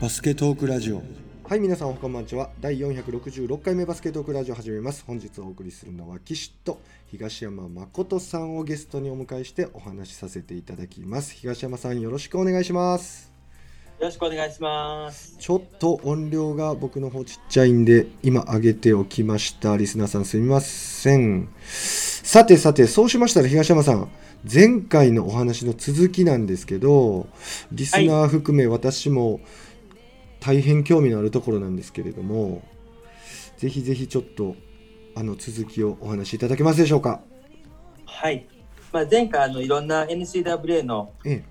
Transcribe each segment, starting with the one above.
バスケトークラジオ。はい皆さんおはこんばんちは。第466回目バスケトークラジオ始めます。本日お送りするのは岸と東山誠さんをゲストにお迎えしてお話しさせていただきます。東山さんよろしくお願いします。よろしくお願いします。ちょっと音量が僕の方ちっちゃいんで今上げておきました。リスナーさんすみません。さてさてそうしましたら東山さん前回のお話の続きなんですけどリスナー含め私も大変興味のあるところなんですけれどもぜひぜひちょっとあの続きをお話しいただけますでしょうか？はい。まあ、前回あのいろんな NCAA のえ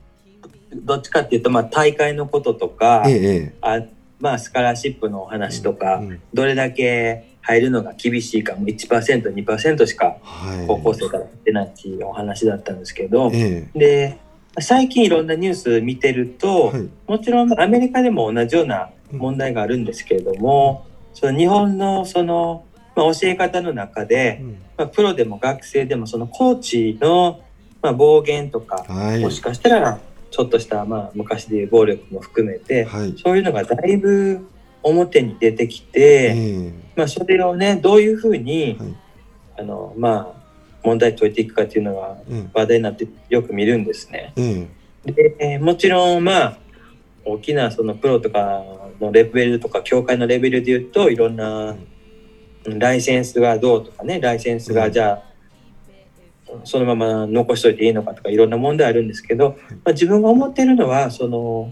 どっちかっていうとまあ大会のこととか、えええあまあスカラーシップのお話とか、うんどれだけ入るのが厳しいかも1%、2%しかはい。高校生から出ないっていうお話だったんですけど、え。で最近いろんなニュース見てるえと、はい。もちろんアメリカでも同じような問題があるんですけれども、その日本のその、まあ、教え方の中で、うん。まあ、プロでも学生でもそのコーチの、まあ、暴言とか、はい。もしかしたらちょっとした、まあ、昔でいう暴力も含めて、はい。そういうのがだいぶ表に出てきて、ええ。まあ、それをねどういうふうに、はい。あのまあ問題解いていくかっていうのがえ話題になってよく見るんですね。ええでえーもちろんまあ大きなそのプロとかのレベルとか協会のレベルで言うといろんなうん。ライセンスがどうとかねライセンスうん。がじゃあそのまま残しといていいのかとかいろんな問題あるんですけど、まあ、自分が思ってるのはその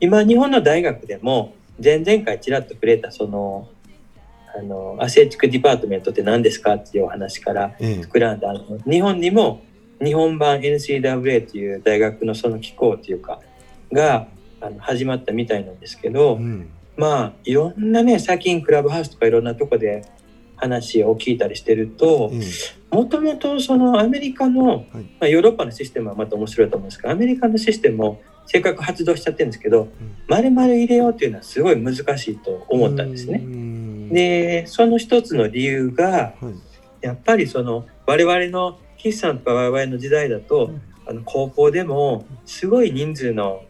今日本の大学でも前々回ちらっと触れたそのあの Athletic Department って何ですかっていうお話からええ。膨らんだ。あの日本にも日本版 NCAA という大学のその機構というかがあの始まったみたいなんですけど、うん。まあいろんなね最近クラブハウスとかいろんなとこで話を聞いたりしてるとええ。もともとそのアメリカの、はい。まあ、ヨーロッパのシステムはまた面白いと思うんですけどアメリカのシステムをせっかく発動しちゃってるんですけど丸々入れようっていうのはすごい難しいと思ったんですね。ねでその一つの理由がはい。やっぱりその我々の筆さんとか我々の時代だとあの高校でもすごい人数の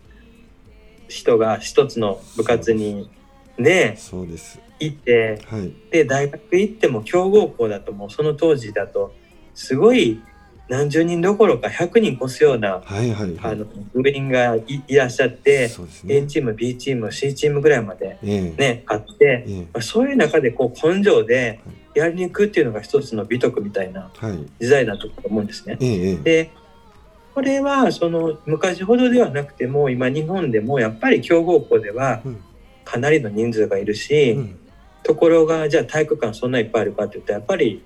人が一つの部活にねそうです。行ってはい。で大学行っても強豪校だともうその当時だとすごい何十人どころか100人越すようなはいはいはい。あの部員がいいらっしゃってそうです A ねチーム B チーム C チームぐらいまでええ。ねあってええ。まあそういう中でこう根性でやりに行くっていうのが一つの美徳みたいなはい。時代だと思うんですね。でこれはその昔ほどではなくても今日本でもやっぱり強豪校ではうん。かなりの人数がいるし、うん。ところがじゃあ体育館そんないっぱいあるかって言ったらやっぱり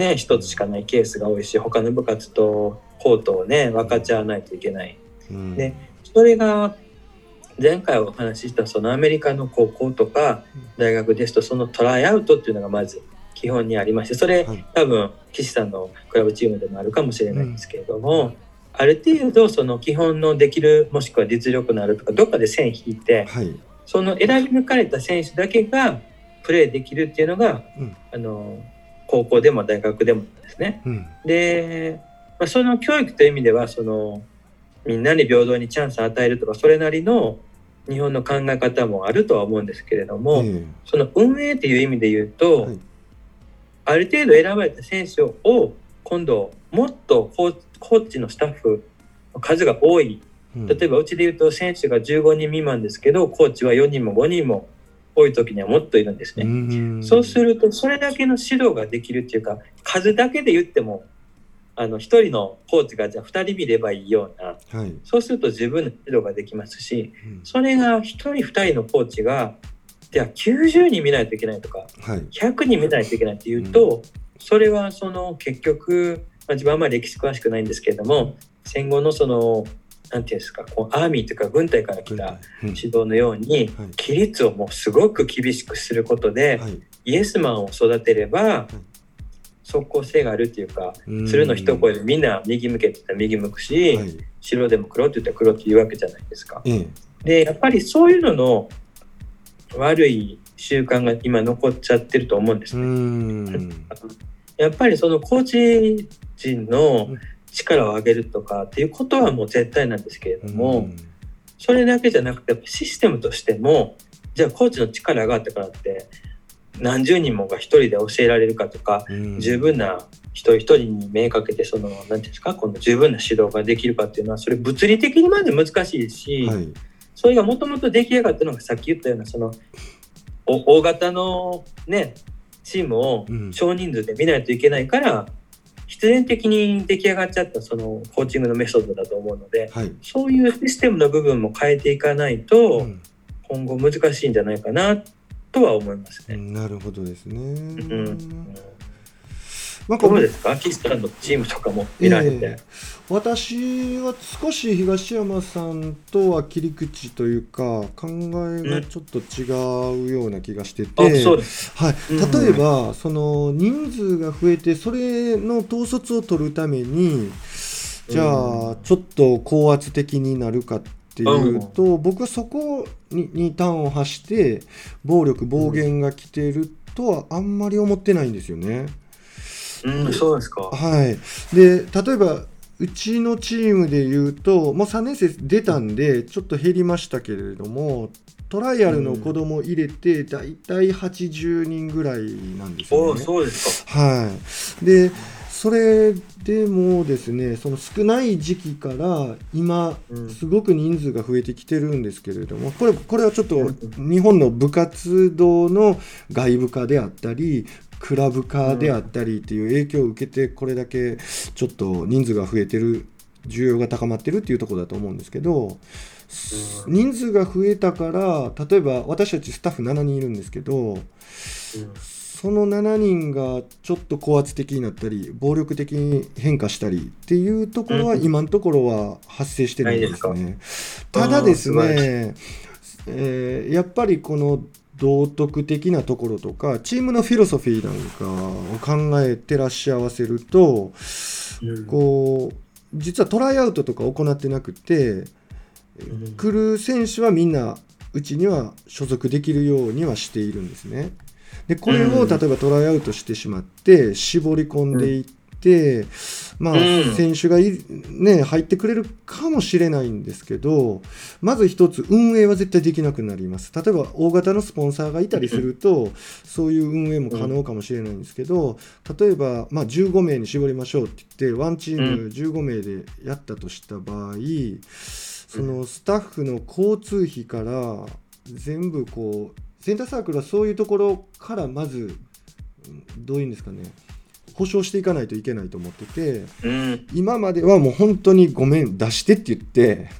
ね一つしかないケースが多いし他の部活とコートをね分かち合わないといけない。うん。でそれが前回お話ししたそのアメリカの高校とか大学ですとそのトライアウトっていうのがまず基本にありましてそれはい。多分岸さんのクラブチームでもあるかもしれないんですけれども、ある程度その基本のできるもしくは実力のあるとかどっかで線引いてはい。その選び抜かれた選手だけがプレーできるっていうのが、うん。あの高校でも大学でもですね。うん。で、まあ、その教育という意味ではそのみんなに平等にチャンスを与えるとかそれなりの日本の考え方もあるとは思うんですけれども、えその運営という意味で言うと、はい。ある程度選ばれた選手を今度もっとコーチのスタッフの数が多い。え例えばうちで言うと選手が15人未満ですけどコーチは4人も5人も多い時にはもっといるんですね。ん。そうするとそれだけの指導ができるっていうか数だけで言ってもあの1人のコーチがじゃあ2人見ればいいようなはい。そうすると自分の指導ができますしうん。それが1人2人のコーチがじゃあ90人見ないといけないとかはい。100人見ないといけないっていうと、それはその結局、まあ、自分はあんまり歴史詳しくないんですけれども戦後のそのなんていうんですかこうアーミーというか軍隊から来たうん。指導のようにはい。規律をもうすごく厳しくすることで、はい。イエスマンを育てれば即効性があるっていうかうん。鶴の一声でみんな右向けって言ったら右向くし、はい。白でも黒って言ったら黒って言うわけじゃないですか。ええ。でやっぱりそういうのの悪い習慣が今残っちゃってると思うんですうね。ん。やっぱりそのコーチ陣の力を上げるとかっていうことはもう絶対なんですけれども、それだけじゃなくてやっぱシステムとしてもじゃあコーチの力があったからって何十人もが一人で教えられるかとか、うん。十分な一人一人に目かけてその何ていうんですかこの十分な指導ができるかっていうのはそれ物理的にまで難しいし、はい。それがもともと出来上がったのがさっき言ったようなそのお大型のねチームをうん。少人数で見ないといけないから、必然的に出来上がっちゃったそのコーチングのメソッドだと思うのではい、そういうシステムの部分も変えていかないと、うん今後難しいんじゃないかなとは思いますね。なるほどですね。うんなんかどうですか岸さんのチームとかも見られて。ええ私は少し東山さんとは切り口というか考えがちょっと違うような気がしてて。はい、うん例えば、その人数が増えてそれの統率を取るためにじゃあちょっと高圧的になるかっていうと、僕はそこにに端を発して暴力暴言が来てるとはあんまり思ってないんですよね。うん、そうですか。はい、で例えばうちのチームでいうともう3年生出たんでちょっと減りましたけれどもトライアルの子供入れてだいたい80人ぐらいなんですおよね。おそうですか。はい、でそれでもですねその少ない時期から今うんすごく人数が増えてきてるんですけれどもこれこれはちょっとうん日本の部活動の外部化であったりクラブ化であったりっていう影響を受けてこれだけちょっと人数が増えてる需要が高まってるっていうところだと思うんですけどうん。人数が増えたから例えば私たちスタッフ7人いるんですけどうんその7人がちょっと高圧的になったり暴力的に変化したりっていうところはうん。今のところは発生してないんですね。ただですね、えーやっぱりこの道徳的なところとかチームのフィロソフィーなんかを考えてらっしゃわせるとうんこう実はトライアウトとか行ってなくてうん来る選手はみんなうちには所属できるようにはしているんですね。でこれうんを例えばトライアウトしてしまって絞り込んでいって、まあうん。選手がい、ね、入ってくれるかもしれないんですけどまず一つ運営は絶対できなくなります。例えば大型のスポンサーがいたりするとそういう運営も可能かもしれないんですけど例えば、まあ、15名に絞りましょうって言ってワンチーム15名でやったとした場合、そのスタッフの交通費から全部こうセンターサークルはそういうところからまずうんどういうんですかね保証していかないといけないと思っててうん。今まではもう本当にごめん出してって言って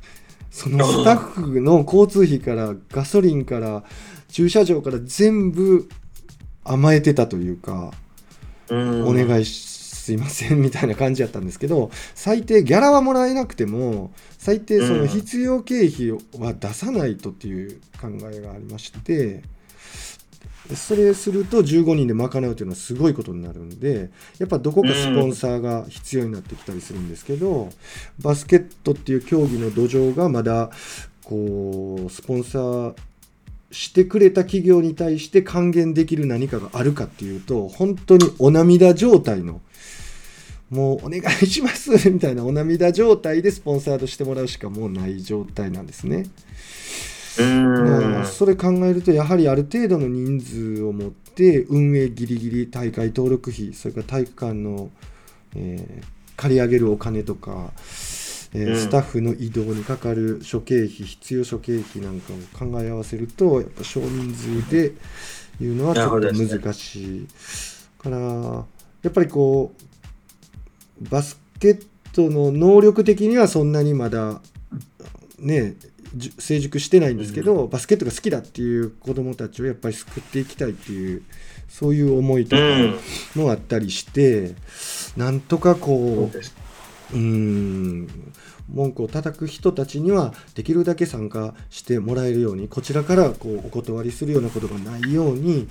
そのスタッフの交通費からガソリンから駐車場から全部甘えてたというか。うん。お願いしすいませんみたいな感じやったんですけど最低ギャラはもらえなくても最低その必要経費は出さないとっていう考えがありましてそれすると15人で賄うというのはすごいことになるんでやっぱどこかスポンサーが必要になってきたりするんですけどバスケットっていう競技の土壌がまだこうスポンサーしてくれた企業に対して還元できる何かがあるかっていうと本当にお涙状態のもうお願いしますみたいなお涙状態でスポンサードしてもらうしかもうない状態なんですね。うん。まあそれ考えるとやはりある程度の人数を持って運営ギリギリ大会登録費それから体育館の、えー借り上げるお金とか、えーうん。スタッフの移動にかかる諸経費必要諸経費なんかを考え合わせるとやっぱ少人数でいうのはちょっと難しい、からやっぱりこうバスケットの能力的にはそんなにまだね成熟してないんですけど、バスケットが好きだっていう子どもたちをやっぱり救っていきたいっていうそういう思いとかうんもあったりして、なんとかこううーん文句を叩く人たちにはできるだけ参加してもらえるようにこちらからこうお断りするようなことがないように、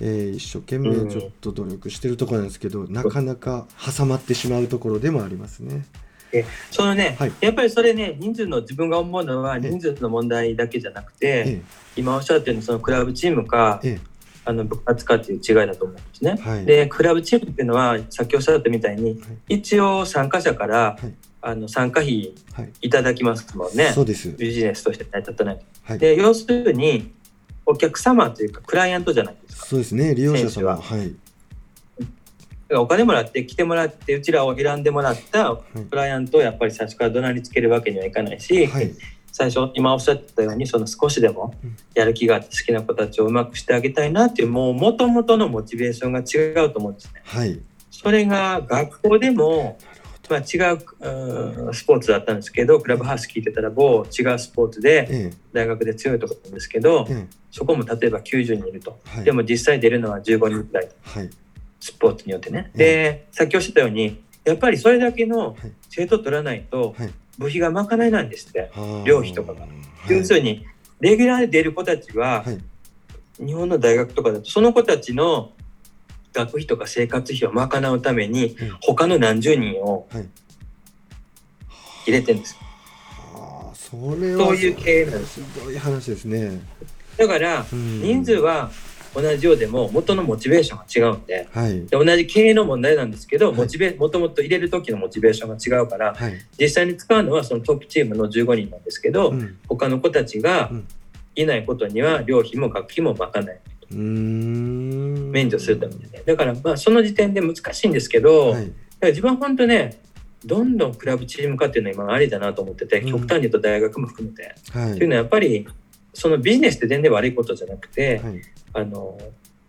えー一生懸命ちょっと努力してるところなんですけど、なかなか挟まってしまうところでもありますね。そのね、はい。やっぱりそれね人数の自分が思うのは人数の問題だけじゃなくて、え今おっしゃったようにそのクラブチームかええ。あの部活かっていう違いだと思うんですね。はい。でクラブチームっていうのはさっきおっしゃったみたいに一応参加者から、はい。あの参加費はい。いただきますもんね。そうです。ビジネスとして成り立たないで要するにお客様というかクライアントじゃないですか。そうですね。利用者選手は。様はい。だからお金もらって来てもらってうちらを選んでもらったクライアントをやっぱり最初から怒鳴りつけるわけにはいかないし、はい。最初今おっしゃってたようにその少しでもうん。やる気があって好きな子たちをうまくしてあげたいなっていうもう元々のモチベーションが違うと思うんですね。はい。それが学校でも、まあ、違ううんスポーツだったんですけどクラブハウス聞いてたら某違うスポーツでえ大学で強いところなんですけどええ。そこも例えば90人いると。はい。でも実際出るのは15人くらい。はいスポーツによってね。でさっきおっしゃったようにやっぱりそれだけのはい。生徒取らないとはい。部費が賄えないんですって。はあ寮費とかが。はい。要するにレギュラーで出る子たちははい。日本の大学とかだとその子たちの学費とか生活費を賄うためにうん他の何十人をはい。入れてるんです。ああそれはそういう経営なんですすごい話ですね。だからうん。人数は同じようでも元のモチベーションが違うんではい。で同じ経営の問題なんですけどはい。モチベもともと入れる時のモチベーションが違うからはい。実際に使うのはそのトップチームの15人なんですけど、うん。他の子たちがうん。いないことには寮費も学費も賄えない。免除するためにね。だからまあその時点で難しいんですけど、だかはいら自分は本当ね、どんどんクラブチーム化っていうのは今ありだなと思ってて、うん。極端に言うと大学も含めて。はい。というのはやっぱりそのビジネスって全然悪いことじゃなくて、はいあの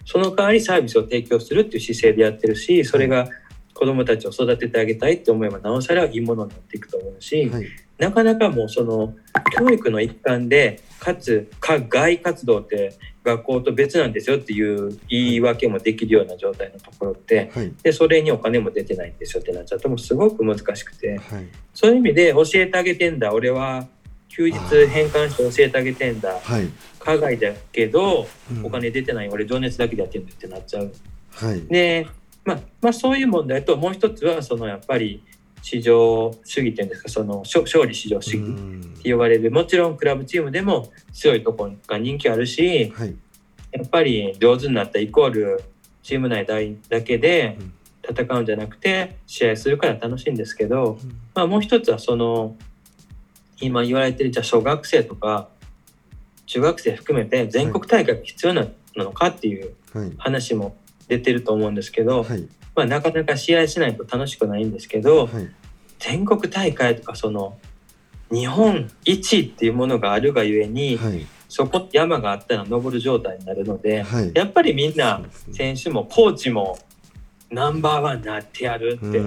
その代わりサービスを提供するっていう姿勢でやってるし、それが子どもたちを育ててあげたいって思えばなおさらいいものになっていくと思うし、はい。なかなかもうその教育の一環でかつ課外活動って学校と別なんですよっていう言い訳もできるような状態のところってはい。でそれにお金も出てないんですよってなっちゃうともうすごく難しくて。はい。そういう意味で教えてあげてんだ俺は休日変換して教えてあげてんだ。はい。課外だけどうん。お金出てない俺情熱だけでやってんだってなっちゃう。はい。で、まあ、まあそういう問題ともう一つはそのやっぱり市場主義っていうんですかその勝勝利市場主義。うん。って言われるもちろんクラブチームでも強いところが人気あるしはい。やっぱり上手になったイコールチーム内だだけでうん。戦うんじゃなくて試合するから楽しいんですけど、うん。まあ、もう一つはその今言われてるじゃあ小学生とか中学生含めて全国大会が必要なのかっていうはい。話も出てると思うんですけど、はい。まあ、なかなか試合しないと楽しくないんですけど、はい。全国大会とかその日本一っていうものがあるがゆえに、はい。そこって山があったら登る状態になるので、はい。やっぱりみんな選手もコーチもナンバーワンになってやるって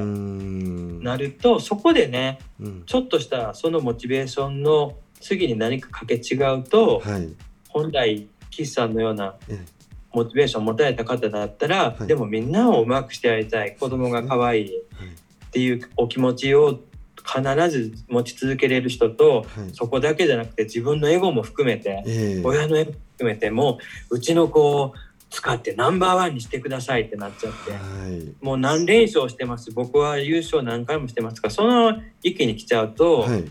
なるとそこでねうん。ちょっとしたそのモチベーションの次に何かかけ違うとはい。本来岸さんのようなえモチベーションを持たれた方だったら、はい。でもみんなをうまくしてやりたい。子供が可愛いはい。っていうお気持ちを必ず持ち続けれる人とはい。そこだけじゃなくて自分のエゴも含めてええ。親のエゴも含めてもううちの子を使ってナンバーワンにしてくださいってなっちゃって。はい。もう何連勝してます。僕は優勝何回もしてますからその域に来ちゃうと、はい。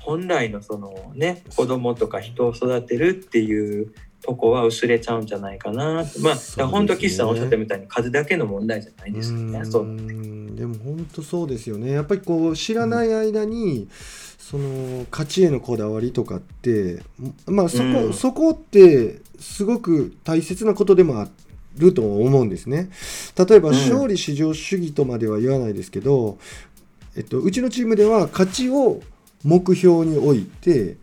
本来のそのね子供とか人を育てるっていうとこは薄れちゃうんじゃないかなってまあ、本当岸さんおっしゃったみたいに数だけの問題じゃないですよね。そう。でも本当そうですよね。やっぱりこう知らない間に、その勝ちへのこだわりとかってまあそこ,、うん。そこってすごく大切なことでもあると思うんですね。例えばうん。勝利至上主義とまでは言わないですけど、えっと、うちのチームでは勝ちを目標に置いて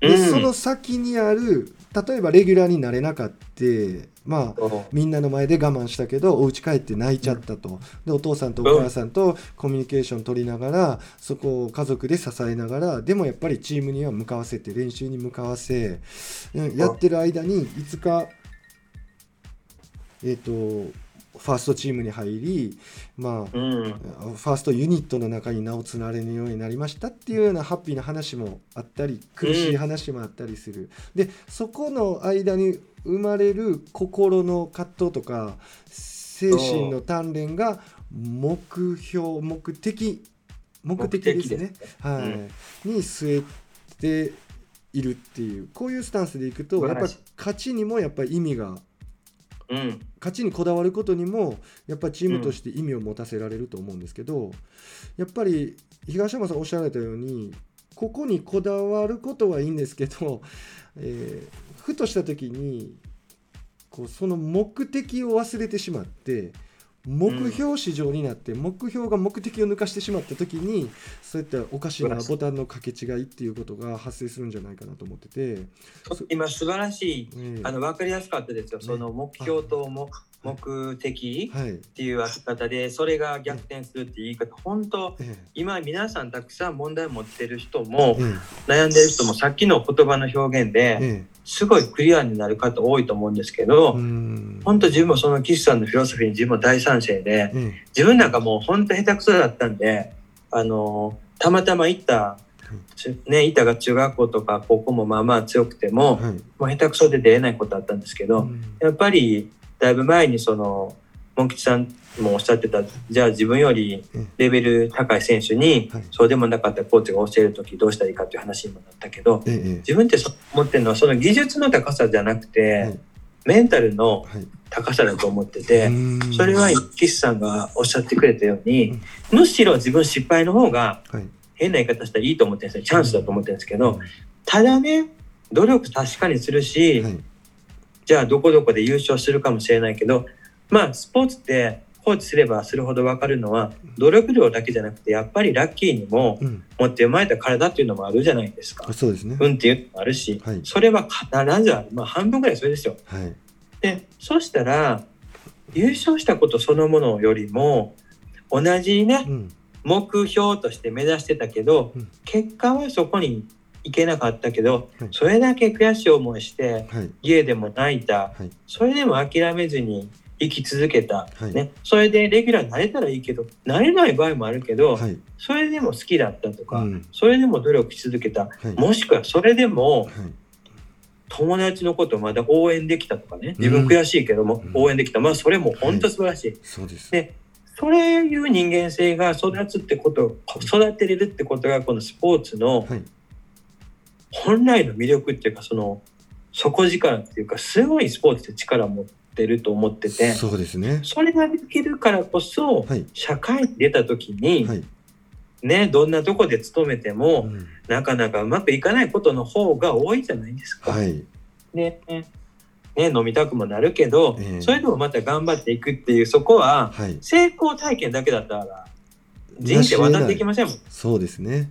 で、うん。その先にある例えばレギュラーになれなかったまあみんなの前で我慢したけどお家帰って泣いちゃったと、でお父さんとお母さんとコミュニケーション取りながらそこを家族で支えながらでもやっぱりチームには向かわせて練習に向かわせうんやってる間にいつかえっ、とファーストチームに入りまあうん。ファーストユニットの中に名を連ねるようになりましたっていうようなハッピーな話もあったり苦しい話もあったりする、でそこの間に生まれる心の葛藤とか精神の鍛錬が目標目的目的ですね。はい、うんに据えているっていうこういうスタンスでいくとやっぱ勝ちにもやっぱり意味がうん。勝ちにこだわることにもやっぱりチームとして意味を持たせられると思うんですけど、やっぱり東山さんおっしゃられたようにここにこだわることはいいんですけど、えーふとした時にこうその目的を忘れてしまって目標市場になって目標が目的を抜かしてしまった時にそういったおかしなボタンの掛け違いっていうことが発生するんじゃないかなと思ってて。今素晴らしい、ええあの分かりやすかったですよ。その目標とも目的はい。っていうあり方で、それが逆転するっていう言い方、本当え今皆さんたくさん問題持ってる人もええ悩んでる人もさっきの言葉の表現えでえすごいクリアになる方多いと思うんですけど、本当自分もその岸さんのフィロソフィーに自分も大賛成で、え自分なんかもう本当下手くそだったんで、あの、たまたま行った、ちね、板が中学校とか高校もまあまあ強くてえも、はい。もう下手くそで出れないことあったんですけど、うん。やっぱりだいぶ前にその、モン吉さんもおっしゃってた、じゃあ自分よりレベル高い選手にはい、そうでもなかったコーチが教えるときどうしたらいいかっていう話にもなったけど、自分って思ってるのはその技術の高さじゃなくて、はい。メンタルの高さだと思ってて、うん。それは岸さんがおっしゃってくれたように、むしろ自分失敗の方がはい。変な言い方したらいいと思ってるんですよ。チャンスだと思ってるんですけど、ただね、努力確かにするし、はいじゃあどこどこで優勝するかもしれないけど、まあスポーツって放置すればするほど分かるのは、努力量だけじゃなくて、やっぱりラッキーにもうん。持って生まれた体っていうのもあるじゃないですか。あ。そうですね。運っていうのもあるし、はい。それは必ずある。まあ半分ぐらいそれですよ。はい。で、そしたら、優勝したことそのものよりも、同じね、うん。目標として目指してたけど、うん。結果はそこに行けなかったけど、はい。それだけ悔しい思いしてはい。家でも泣いた、はい。それでも諦めずに生き続けた、はい。ね、それでレギュラーになれたらいいけどなれない場合もあるけど、はい。それでも好きだったとか、うん。それでも努力し続けた。はい。もしくはそれでもはい。友達のことをまだ応援できたとかね。自分悔しいけどもうん。応援できた、まあそれも本当素晴らしい、そうです。でそういう人間性が育つってこと育てれるってことがこのスポーツのはい本来の魅力っていうかその底力っていうかすごいスポーツって力を持ってると思っててそうですね。それができるからこそはい。社会に出た時に、はい。ねどんなとこで勤めてうもん。なかなかうまくいかないことの方が多いじゃないですか。はい。ねね飲みたくもなるけど、ええ。それでもまた頑張っていくっていうそこははい。成功体験だけだったら人生渡っていきませんもん。そうですね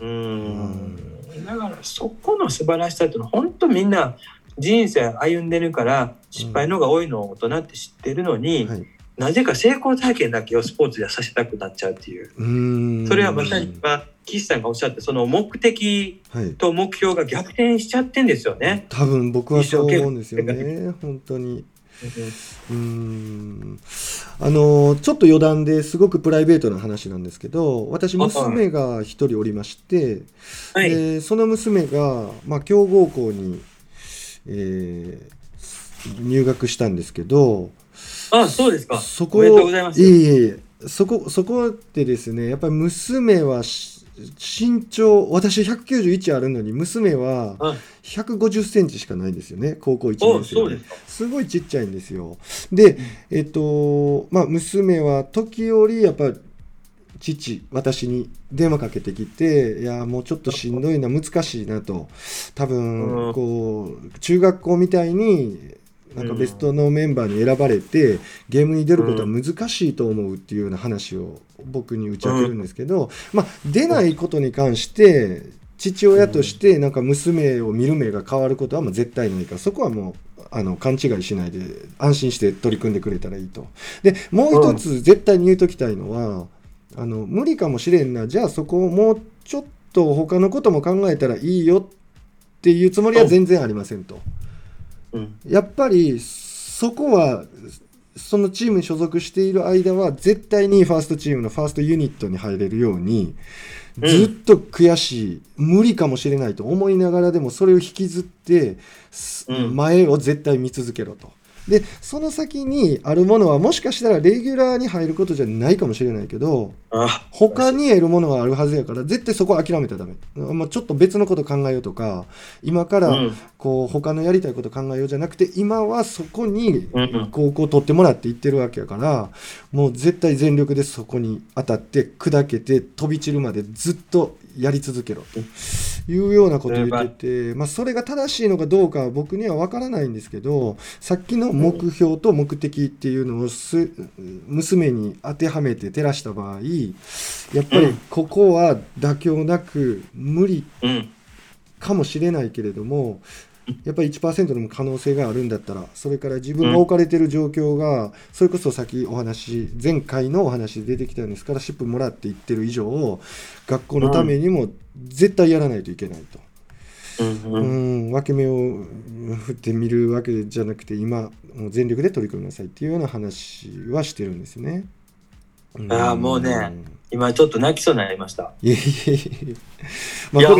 うーん。だからそこの素晴らしさっていうのは本当みんな人生歩んでるから失敗の方が多いのを大人って知ってるのに、はい。なぜか成功体験だけをスポーツではさせたくなっちゃうっていう。それはまさに今岸さんがおっしゃったその目的はい。と目標が逆転しちゃってんですよね。多分僕はそう思うんですよね本当にうんあのちょっと余談ですごくプライベートな話なんですけど私娘が一人おりまして、はい、でその娘が、まあ、強豪校に、えー入学したんですけどあそうですか。そこおめでとうございます。いえいえそこそこでですねやっぱり娘はし身長私191あるのに娘はあ150センチしかないんですよね高校1お年生ですごいちっちゃいんですよ。でえっとまあ娘は時折やっぱ父私に電話かけてきていやもうちょっとしんどいな難しいなと。多うん。分こう中学校みたいになんかベストのメンバーに選ばれてゲームに出ることは難しいと思うっていうような話を僕に打ち明けるんですけど、まあ、出ないことに関して父親としてなんか娘を見る目が変わることはもう絶対ないからそこはもうあの勘違いしないで安心して取り組んでくれたらいいと。でもう一つ絶対に言うときたいのはあの無理かもしれんなじゃあそこをもうちょっと他のことも考えたらいいよっていうつもりは全然ありませんと。うん。やっぱりそこはそのチームに所属している間は絶対にファーストチームのファーストユニットに入れるようにうん。ずっと悔しい、無理かもしれないと思いながらでもそれを引きずって前を絶対見続けろと。でその先にあるものはもしかしたらレギュラーに入ることじゃないかもしれないけどあ他に得るものがあるはずやから絶対そこは諦めたらダメ、まあ、ちょっと別のこと考えようとか今からうん。こう他のやりたいこと考えようじゃなくて今はそこに高校取ってもらっていってるわけやからもう絶対全力でそこに当たって砕けて飛び散るまでずっとやり続けろというようなことを言ってて、まあ、それが正しいのかどうかは僕には分からないんですけどさっきの目標と目的っていうのをす娘に当てはめて照らした場合やっぱりここは妥協なく無理うん。かもしれないけれどもやっぱり1%でも可能性があるんだったらそれから自分が置かれてる状況がそれこそさっきお話前回のお話で出てきたようにスカラシップもらっていってる以上学校のためにも絶対やらないといけないと。うん分け目を振ってみるわけじゃなくて今もう全力で取り組みなさいっていうような話はしてるんですね。んあーもうね今ちょっと泣きそうになりました。いえいえいえ。まあ、いや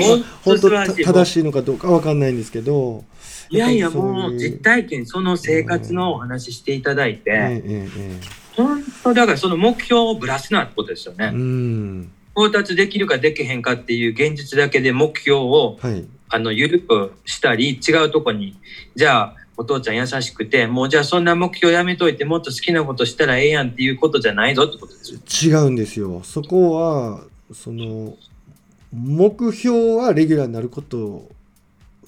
本当正しいのかどうかわかんないんですけど。いやいやもう実体験その生活のお話ししていただいて、えええ本当だからその目標をぶらすなってことですよね。ん。到達できるかできへんかっていう現実だけで目標をはい。あの緩くしたり違うとこにじゃあお父ちゃん優しくてもうじゃあそんな目標やめといてもっと好きなことしたらええやんっていうことじゃないぞってことですよ。違うんですよ。そこは、その、目標はレギュラーになること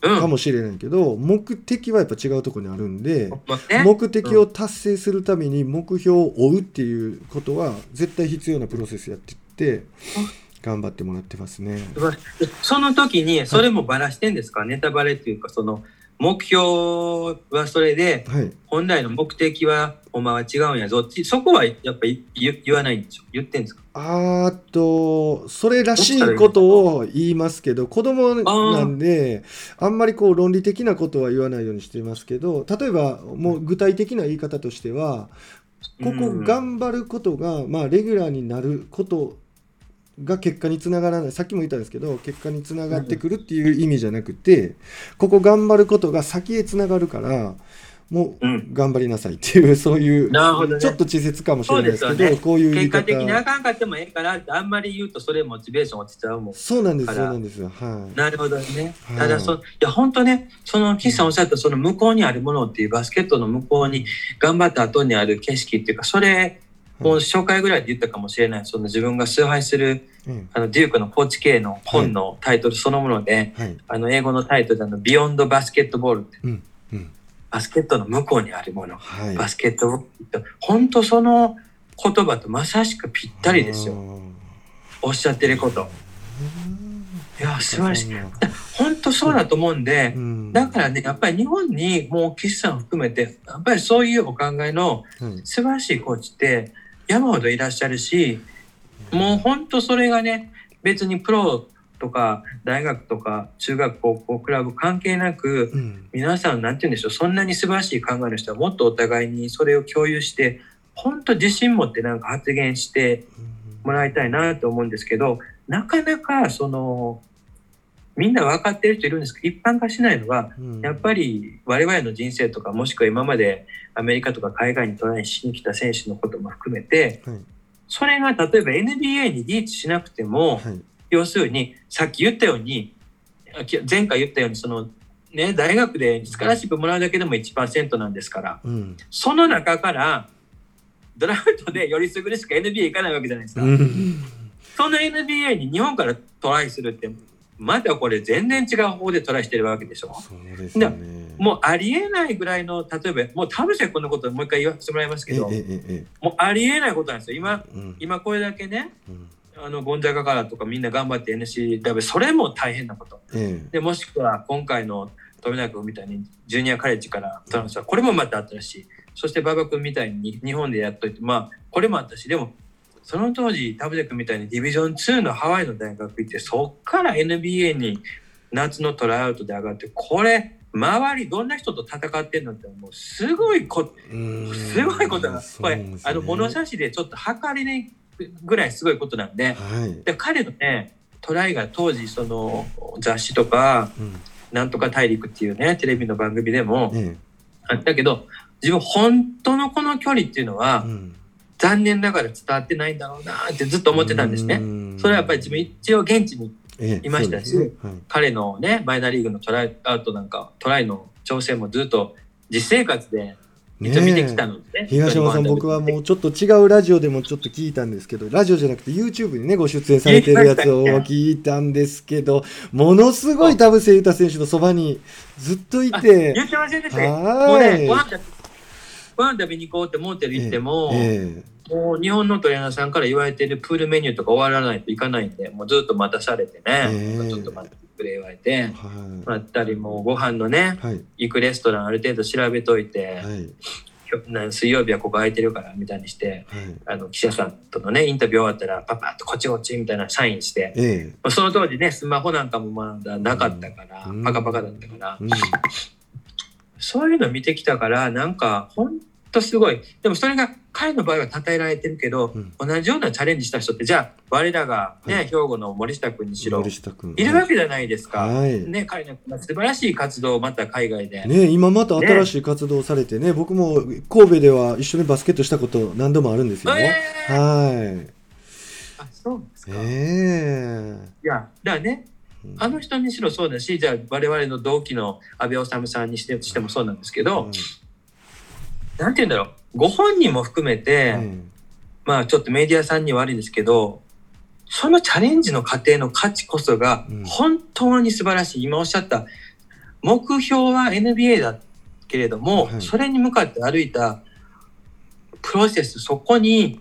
うん。かもしれないけど、目的はやっぱ違うところにあるんで、まあね目的を達成するために目標を追うっていうことは絶対必要なプロセスやってって頑張ってもらってますね。その時にそれもバラしてんですか、ネタバレっていうかその目標はそれではい。本来の目的はお前は違うんやぞ。ってそこはやっぱり言言わないんでしょ？言ってんですか？あーっとそれらしいことを言いますけど子供なんであんまりこう論理的なことは言わないようにしていますけど例えばもう具体的な言い方としてはここうん。頑張ることが、まあレギュラーになることが結果につながらない。さっきも言ったんですけど結果につながってくるっていう意味じゃなくてここ頑張ることが先へつながるからもううん。頑張りなさいっていうそういうね。ちょっと稚拙かもしれないですけどね。こういう言い方。結果的にあかんかってもええからってあんまり言うとそれモチベーション落ちちゃうもん。そうなんですそうなんです。よはい。なるほどね。はい。ただそ、いや、本当ね、その、岸さんおっしゃった、その向こうにあるものっていうバスケットの向こうに頑張った後にある景色っていうか、それ、もう初回ぐらいで言ったかもしれない、その自分が崇拝する、うん。あの、デュークのコーチ系の本のタイトルそのもので、はい。あの、英語のタイトルであの、ビヨンドバスケットボールって、う。んうん。バスケットの向こうにあるもの、はい。バスケットボールって、本当その言葉とまさしくぴったりですよ。おっしゃってること。いや、素晴らしい。い本当そうだと思うんで、うん。だからね、やっぱり日本にもう岸さん含めて、やっぱりそういうお考えのはい。素晴らしいコーチって山ほどいらっしゃるし、もう本当それがね、別にプロとか大学とか中学高校クラブ関係なく、うん。皆さんなんて言うんでしょう、そんなに素晴らしい考えの人はもっとお互いにそれを共有して、本当自信持ってなんか発言してもらいたいなと思うんですけど、なかなかその、みんな分かってる人いるんです。けど、一般化しないのは、うん。やっぱり我々の人生とかもしくは今までアメリカとか海外にトライしに来た選手のことも含めてはい。それが例えば NBA にリーチしなくてもはい。要するにさっき言ったように前回言ったようにそのね大学でスカラシップもらうだけでも1%なんですからうん。その中からドラフトでよりすぐりしか NBA 行かないわけじゃないですか。うん。その NBA に日本からトライするってまたこれ全然違う方でトライしてるわけでしょ？そうですよね。もうありえないぐらいの、例えば、もう田臥君のことをもう一回言わせてもらいますけど、えええええもうありえないことなんですよ。今、えうん。今これだけね、うん。あの、ゴンザガからとかみんな頑張って NCW、それも大変なこと。えで、もしくは今回の富永君みたいにジュニアカレッジからトランスファー、これもまたあったし、そして馬場君みたいに日本でやっといて、まあ、これもあったし、でも、その当時、田臥君みたいにディビジョン2のハワイの大学行って、そっから NBA に夏のトライアウトで上がって、これ、周りどんな人と戦ってんのって、もうすごいこすごいことだな。これ、あの物差しでちょっと測りねぐらいすごいことなんで、はい。で彼のね、トライが当時、その雑誌とか、うん。なんとか大陸っていうね、テレビの番組でもえ。あったけど、自分本当のこの距離っていうのは、うん残念ながら伝わってないんだろうなってずっと思ってたんですね。ねそれはやっぱり自分一応現地にええいましたしそうですねはい彼のね、マイナーリーグのトライアウトなんか、トライの挑戦もずっと実生活で見てきたので、ね。東山さん、僕はもうちょっと違うラジオでもちょっと聞いたんですけど、ラジオじゃなくて YouTube にね、ご出演されてるやつを聞いたんですけど、ものすごい田臥勇太選手のそばにずっといて、言ってませんでしたよもうはい。ご飯食べに行こうってモーテル行っても、えもう日本のトレーナーさんから言われてるプールメニューとか終わらないといかないんで、もうずっと待たされてね、ええちょっと待ってくれ言われてえ、はい。待ったり、もうご飯のね、はい。行くレストランある程度調べといて、はい。水曜日はここ空いてるからみたいにして、はい。あの記者さんとのね、インタビュー終わったら、パパッとこっちこっちみたいなサインして、えまあその当時ね、スマホなんかもまだなかったから、うんパカパカだったからえ、うん。そういうの見てきたから、なんか、ほんとすごい。でもそれが彼の場合は称えられてるけど、うん同じようなチャレンジした人って、じゃあ、我らがね、はい兵庫の森下君にしろ。いるわけじゃないですか。はい。ね、彼の素晴らしい活動をまた海外で。ね、今また新しい活動をされてね、僕も神戸では一緒にバスケットしたこと何度もあるんですよ。えーはい。あ、そうですか。いえや、だからね、えあの人にしろそうだし、じゃあ我々の同期の安倍治さんにしてしてもそうなんですけど、うんなんて言うんだろう、ご本人も含めて、うんまあちょっとメディアさんには悪いんですけど、そのチャレンジの過程の価値こそがうん本当に素晴らしい。今おっしゃった、目標は NBA だけれども、はいそれに向かって歩いたプロセス、そこに、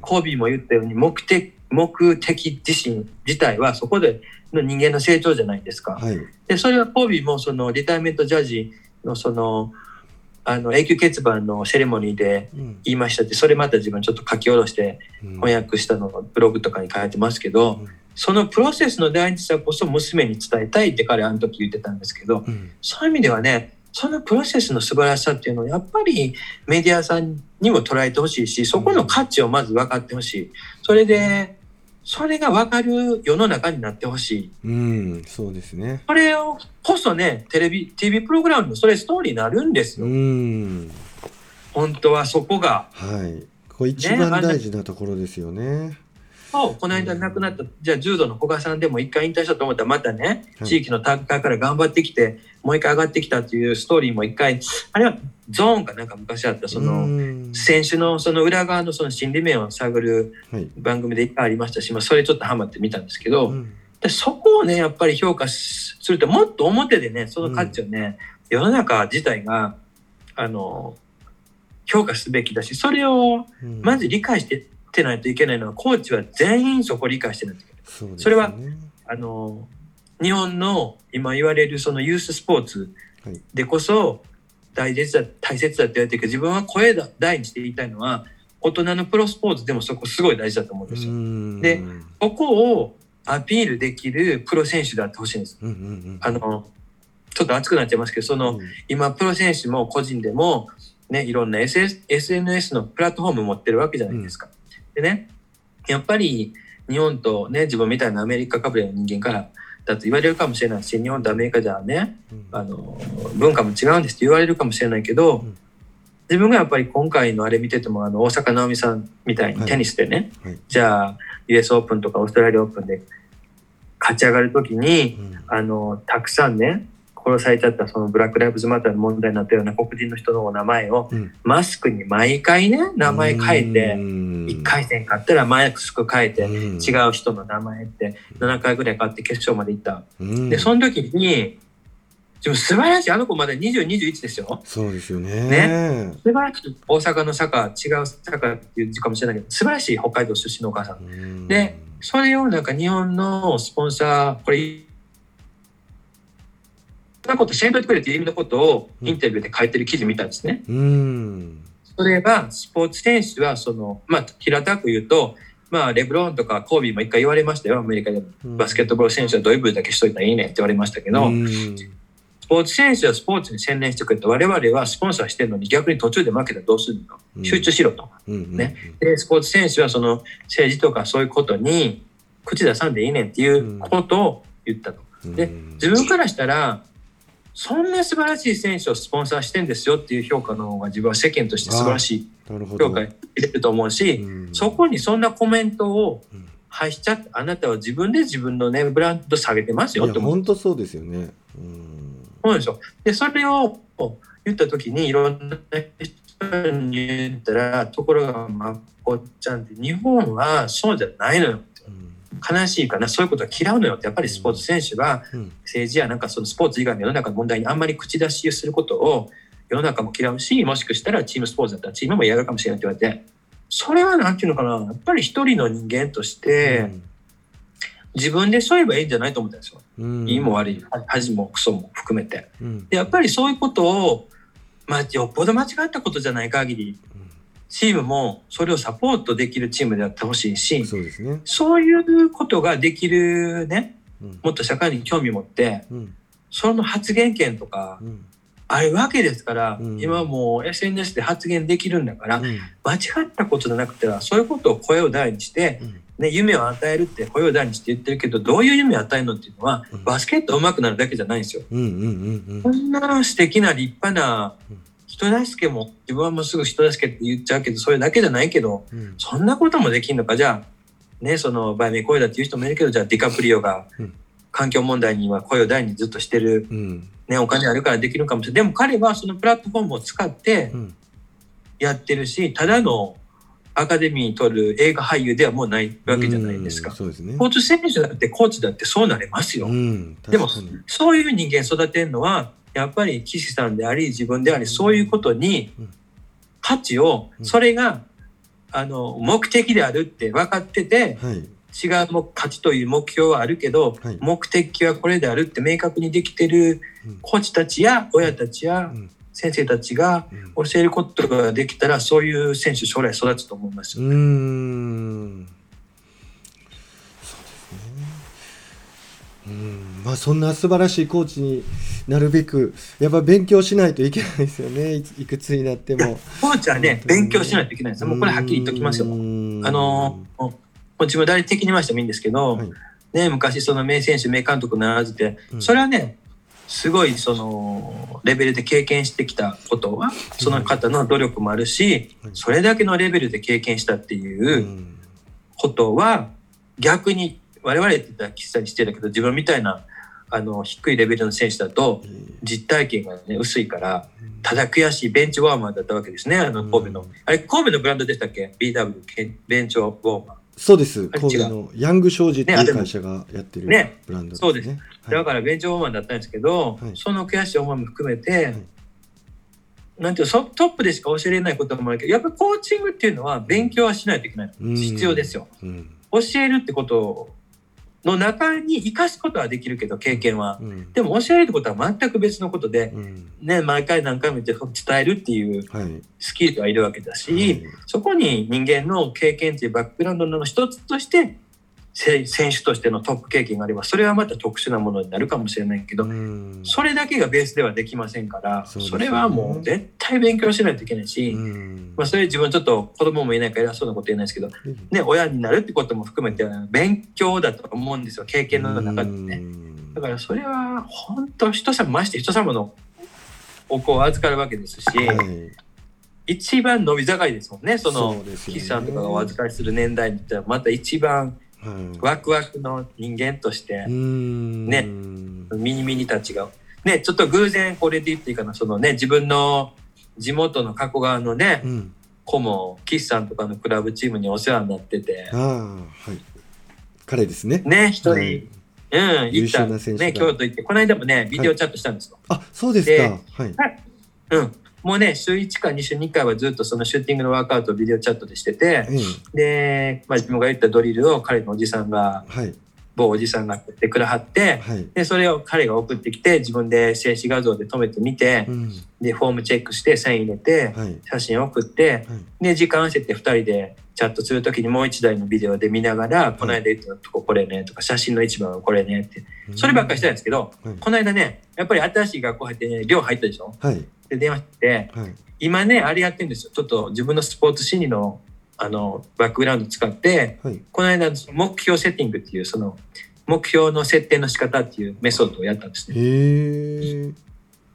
コービーも言ったように目的、目的自身自体はそこでの人間の成長じゃないですか。はい。で、それはコービーもそのリタイアメントジャージのその、あの永久欠番のセレモニーでうん。言いましたって、それまた自分ちょっと書き下ろしてうん。翻訳したのをブログとかに書いてますけど、うん。そのプロセスの大事さこそ娘に伝えたいって彼あの時言ってたんですけど、うん。そういう意味ではね、そのプロセスの素晴らしさっていうのをやっぱりメディアさんにも捉えてほしいし、そこの価値をまず分かってほしい。それで、それが分かる世の中になってほしい。うん、そうですね。それをこそね、テレビ、TV プログラムのそれストーリーになるんですうよ。ん。本当はそこが。はい。これ一番大事なところですよね。そうこの間亡くなった、じゃあ柔道の古賀さんでも一回引退したと思ったらまたね、はい地域の大会から頑張ってきて、もう一回上がってきたっていうストーリーも一回、あれはゾーンかなんか昔あった、その、うん。選手のその裏側のその心理面を探るはい。番組で一回ありましたし、まあ、それちょっとハマってみたんですけど、うん。でそこをね、やっぱり評価すると、もっと表でね、その価値をね、世の中自体が、あの、評価すべきだし、それをうん。まず理解してってないといけないのは、コーチは全員そこを理解してないといけない。そねそれはあの、日本の今言われるそのユーススポーツはいでこそ大切だ、大切だって言われてるけど、自分は声だ大にして言いたいのは、大人のプロスポーツでもそこすごい大事だと思うんですよ。うんでここをアピールできるプロ選手であってほしいんです。うんうんうんあの、ちょっと熱くなっちゃいますけど、その、うん今プロ選手も個人でも、ね、いろんな SS SNS のプラットフォーム持ってるわけじゃないですか。でね、やっぱり日本とね、自分みたいなアメリカかぶれの人間からだと言われるかもしれないし、日本とアメリカじゃね、うん。あの、文化も違うんですって言われるかもしれないけど、うん。自分がやっぱり今回のあれ見てても、あの、大坂なおみさんみたいにはい。テニスでね、はい。じゃあ、US オープンとかオーストラリアオープンで勝ち上がるときに、うん。あの、たくさんね、殺されちゃったそのブラック・ライブズ・マターの問題になったような黒人の人のお名前を、うん。マスクに毎回ね、名前変えて、うん。1回戦勝ったらマスク変えて、うん。違う人の名前って7回ぐらい変わって決勝まで行った。うん。で、その時に、でも素晴らしい、あの子まだ20、21ですよ。そうですよね。ね。素晴らしい、大阪の坂、違う坂っていう字かもしれないけど、素晴らしい北海道出身のお母さん。でそれをなんか日本のスポンサー、これ、そことしんといてくれっていう意味のことをインタビューで書いてる記事見たんですね。うん。それが、スポーツ選手は、その、まあ、平たく言うと、まあ、レブロンとかコービーも一回言われましたよ、アメリカでも。バスケットボール選手はドリブルだけしといたらいいねって言われましたけど、うん。スポーツ選手はスポーツに専念してくれて、我々はスポンサーしてるのに逆に途中で負けたらどうするの？集中しろと。うんね。で、スポーツ選手はその政治とかそういうことに口出さんでいいねんっていうことを言ったと。うん。で自分からしたら、そんな素晴らしい選手をスポンサーしてんですよっていう評価の方が自分は世間として素晴らしい評価入れると思うし、うんそこにそんなコメントをうん発しちゃって、あなたは自分で自分のね、ブランド下げてますよって思う。本当そうですよねうんそうでしょ。で、それを言った時にいろんな人に言ったら、ところがまこっちゃんって日本はそうじゃないのよ。うん悲しいかな、そういうことは嫌うのよって、やっぱりスポーツ選手がうん。政治やなんかそのスポーツ以外の世の中の問題にあんまり口出しをすることを世の中も嫌うし、もしかしたらチームスポーツだったらチームも嫌がるかもしれないって言われて、それはなんていうのかな、やっぱり一人の人間として自分でそう言えばいいんじゃないと思ったんですよ。うん。いいも悪い、恥もクソも含めて。うん。でやっぱりそういうことを、まあ、よっぽど間違ったことじゃない限り、チームもそれをサポートできるチームであってほしいし、そうですね。そういうことができるね、うん。もっと社会に興味持って、うん。その発言権とかうん。あるわけですから、うん。今もう SNS で発言できるんだから、うん。間違ったことじゃなくては、そういうことを声を大にして、うん。ね、夢を与えるって声を大にして言ってるけど、どういう夢を与えるのっていうのは、うん。バスケット上手くなるだけじゃないんですよ。こんな素敵な立派なうん人助けも、自分はもうすぐ人助けって言っちゃうけど、それだけじゃないけど、うん。そんなこともできんのか、じゃあ、ね、その、売名声だっていう人もいるけど、じゃあディカプリオがうん。環境問題には声を大にずっとしてる、うん。ね、お金あるからできるかもしれない。でも彼はそのプラットフォームを使ってうん。やってるし、ただのアカデミーに取る映画俳優ではもうないわけじゃないですか。スうんそうですね。ポーツ選手だってコーチだってそうなれますよ。うんでもそういう人間育てるのは、やっぱり岸さんであり、自分であり、そういうことにうん。価値を、うん。それが、あの、目的であるって分かってて、はい。違うも価値という目標はあるけど、はい。目的はこれであるって明確にできてるうん。コーチたちや親たちやうん。先生たちがうん。教えることができたら、そういう選手将来育つと思います。ううん。まあそんな素晴らしいコーチになるべくやっぱ勉強しないといけないですよね。いいくつになっても。コーチはね、勉強しないといけないんです。よ。もうこれはっきり言っときますよ。う。あの、もう自分誰的にましてもいいんですけど、はい。ね、昔その名選手、名監督にならずて、うん。それはね、すごいそのレベルで経験してきたことは、その方の努力もあるし、はい。それだけのレベルで経験したっていううん。ことは、逆に我々って言ったら喫茶にしてるけど、自分みたいなあの低いレベルの選手だと、えー実体験が、ね、薄いから、ただ悔しいベンチワーマーだったわけですね、あの神戸の。うん。あれ、神戸のブランドでしたっけ ?BW、けベンチワーマー。そうです。神戸のヤング商事っていう会社がやってるね。ブランドですね。そうです。はい。だからベンチワーマーだったんですけど、はい。その悔しい思いも含めて、い。なんていうトップでしか教えれないこともあるけど、やっぱりコーチングっていうのは勉強はしないといけない。うん。必要ですよ。うん。教えるってことの中に生かすことはできるけど、経験は。うん。でも教えるってことは全く別のことで、うん。ね、毎回何回も言って伝えるっていうはい。スキルがいるわけだし、はい。そこに人間の経験っていうバックグラウンドの一つとして、せ選手としてのトップ経験があれば、それはまた特殊なものになるかもしれないけど、うん。それだけがベースではできませんから、それはもう絶対勉強しないといけないし、うん。まあ、それ自分ちょっと子供もいないから偉そうなこと言えないですけど、ね、親になるってことも含めて勉強だと思うんですよ、経験の中でね。うんだからそれは本当人様、まして人様のお子を預かるわけですし、はい。一番伸び盛りですもんね、その岸さんとかがお預かりする年代に言ったら、また一番はいワクワクの人間としてう、ん。ね。ミニミニたちが、ね、ちょっと偶然これで言っていいかな、そのね、自分の地元の加古川のね、うん。子も岸さんとかのクラブチームにお世話になってて。はい。彼ですね。ね、一人、はいうん、行優った、秀な選手がね、京都行って、この間もね、ビデオチャットしたんですよ。あそうですでかはい。うん。もうね、週1か2週2回はずっとそのシューティングのワークアウトをビデオチャットでしてて、えで、まあ、自分が言ったドリルを彼のおじさんが、えはい。某おじさんがやってくらはって、はい。で、それを彼が送ってきて、自分で静止画像で止めてみてう、ん。で、フォームチェックして、サイン入れて、はい。写真送って、はい。で、時間合わせて2人でチャットするときにもう1台のビデオで見ながら、この間言ったとここれねとか、写真の一番はこれねって、そればっかりしたんですけど、はい。この間ね、やっぱり新しい学校入ってね、寮入ったでしょ？はいで、電話して、はい今ね、あれやってるんですよ。ちょっと自分のスポーツ心理の、あの、バックグラウンド使って、はいこの間、目標セッティングっていう、その、目標の設定の仕方っていうメソッドをやったんですね。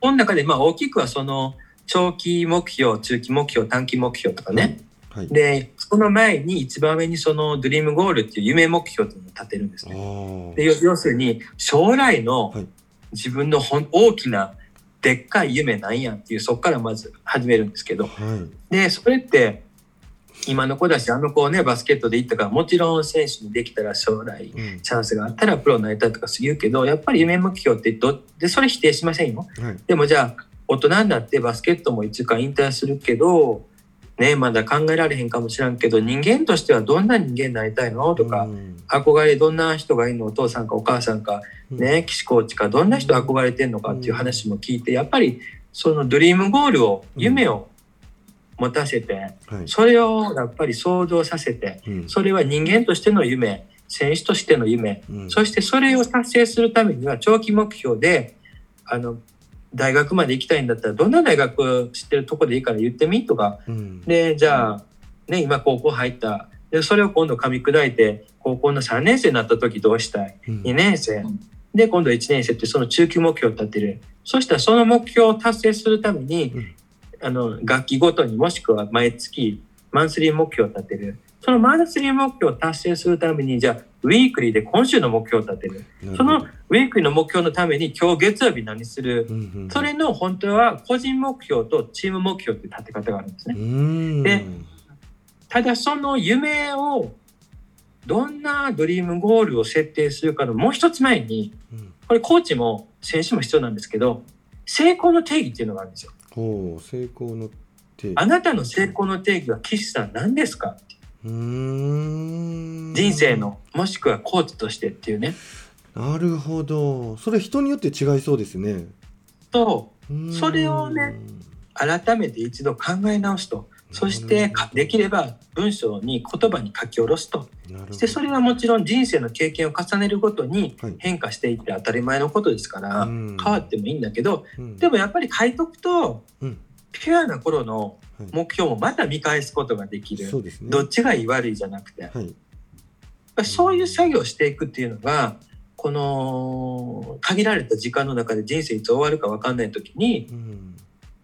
この中でまあ大きくはその長期目標、中期目標、短期目標とかね。はい。で、その前に一番上にそのドリームゴールっていう夢目標っていうのを立てるんですあね。ーで要要するに将来のはい自分のほん大きなでっかい夢なんやっていうそこからまず始めるんですけどはい。でそれって今の子だしあの子ねバスケットで行ったからもちろん選手にできたら将来うん。チャンスがあったらプロになりたいとか言うけどやっぱり夢目標ってどでそれ否定しませんよ。はい。でもじゃあ大人になってバスケットもいつか引退するけどねまだ考えられへんかもしれんけど人間としてはどんな人間になりたいの？とか、うん。憧れどんな人がいるの？お父さんかお母さんかね岸コーチかどんな人憧れてんのかっていう話も聞いてやっぱりそのドリームゴールを夢を持たせてはい。それをやっぱり想像させてうん。それは人間としての夢選手としての夢うん。そしてそれを達成するためには長期目標であの大学まで行きたいんだったらどんな大学知ってるとこでいいから言ってみ？とか。うん。でじゃあ、ね、今高校入った。でそれを今度噛み砕いて高校の3年生になった時どうしたい？うん。2年生。で今度1年生ってその中級目標を立てる。そしたらその目標を達成するために、うん。あの楽器ごとにもしくは毎月マンスリー目標を立てるそのマンスリー目標を達成するためにじゃあウィークリーで今週の目標を立てる。そのウィークリーの目標のために今日月曜日何する？うんうんそれの本当は個人目標とチーム目標っていう立て方があるんですね。う。ん。でただその夢をどんなドリームゴールを設定するかのもう一つ前にうん。これコーチも選手も必要なんですけど成功の定義っていうのがあるんですよ。成功の手あなたの成功の定義は岸さん何ですか？うーん人生のもしくはコーチとしてっていうね。なるほど。それ人によって違いそうですね。とそれをね改めて一度考え直すと。そしてかできれば文章に言葉に書き下ろすと。そしてそれはもちろん人生の経験を重ねるごとにはい。変化していって当たり前のことですからうん。変わってもいいんだけどうん。でもやっぱり書いとくとうんピュアな頃のはい。目標もまた見返すことができる。そうですね。どっちがいい悪いじゃなくて。はい。りそういう作業をしていくっていうのがこの限られた時間の中で人生いつ終わるか分かんない時にうん。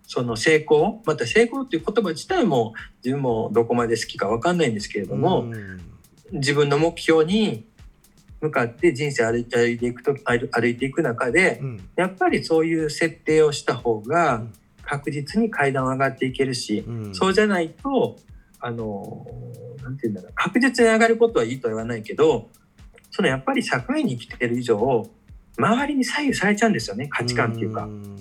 その成功また成功っていう言葉自体も自分もどこまで好きか分かんないんですけれども、うん。自分の目標に向かって人生歩いて歩いていくと歩歩いていく中でうん。やっぱりそういう設定をした方うがん確実に階段を上がっていけるし、うん。そうじゃないとあのなんて言うんだろう確実に上がることはいいとは言わないけどそのやっぱり社会に生きてる以上周りに左右されちゃうんですよね価値観っていうか。ん。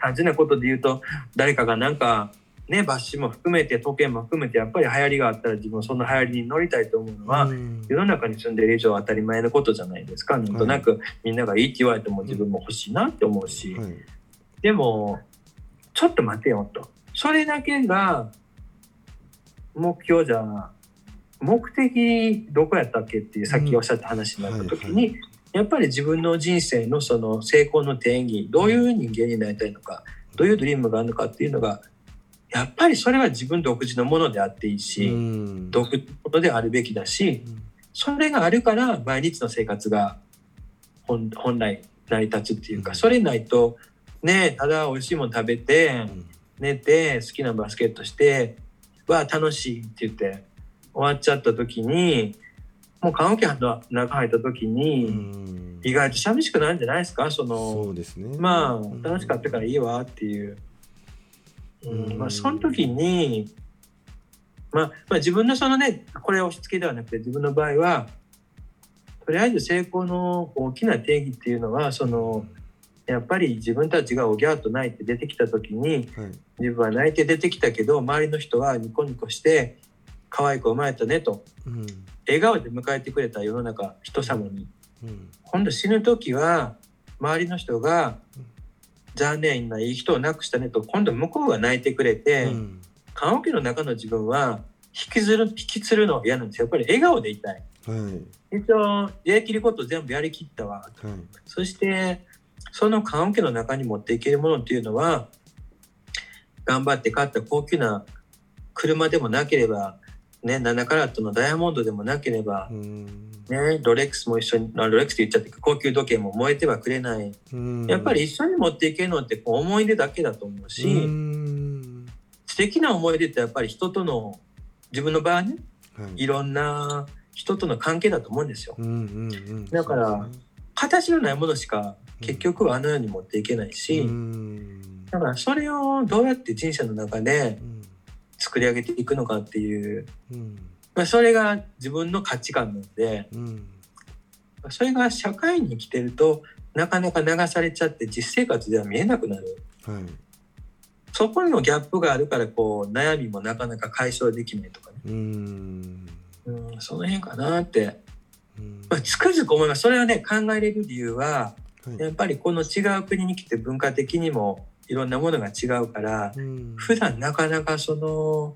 単純なことで言うと誰かがなんかねバッシュも含めて時計も含めてやっぱり流行りがあったら自分はその流行りに乗りたいと思うのは、うん。世の中に住んでいる以上当たり前のことじゃないですか。なんとなくみんながいいって言われても自分も欲しいなって思うし、はい。でもちょっと待てよと。それだけが目標じゃ目的どこやったっけっていうさっきおっしゃった話になった時に、うんはやっぱり自分の人生のその成功の定義どういう人間になりたいのかどういうドリームがあるのかっていうのがやっぱりそれは自分独自のものであっていいし、うん。独自のものであるべきだしうんそれがあるから毎日の生活が本本来成り立つっていうか、うん。それないとねただ美味しいもの食べてうん。寝て好きなバスケットしてわあ楽しいって言って終わっちゃった時にもう棺桶の中入った時に、うん。意外と寂しくなるんじゃないですか？そのそうですね。まうん。あ楽しかったからいいわっていう、うんうん。まあ、その時に、まあ、まあ自分のそのねこれ押し付けではなくて自分の場合はとりあえず成功の大きな定義っていうのはそのやっぱり自分たちがおぎゃーと泣いて出てきた時にはい。自分は泣いて出てきたけど周りの人はニコニコして可愛く生まれたねとうん。笑顔で迎えてくれた世の中人様に。うん。今度死ぬ時は周りの人が残念ないい人を亡くしたねと今度向こうが泣いてくれて、うん。棺桶の中の自分は引きずる引きつるのが嫌なんですよ。やっぱり笑顔でいたい。はい。一応やりきること全部やりきったわ。はい。そしてその棺桶の中に持っていけるものっていうのは頑張って買った高級な車でもなければね、7カラットのダイヤモンドでもなければう、ん。ね、ロレックスも一緒に、あロレックスって言っちゃって高級時計も燃えてはくれない。うん。やっぱり一緒に持っていけるのってこう思い出だけだと思うし、うん。素敵な思い出ってやっぱり人との、自分の場合ね、はい。いろんな人との関係だと思うんですよ。だから形のないものしか結局はあの世に持っていけないし、うん。だからそれをどうやって人生の中でうん。作り上げていくのかっていう、うん。まあ、それが自分の価値観なので、うん。それが社会に生きてるとなかなか流されちゃって実生活では見えなくなる。はい。そこにもギャップがあるからこう悩みもなかなか解消できないとかね。うん。うん、その辺かなって、うん。まあ、つくづく思います。それをね考えれる理由ははいやっぱりこの違う国に来て文化的にもいろんなものが違うからうん。普段なかなかその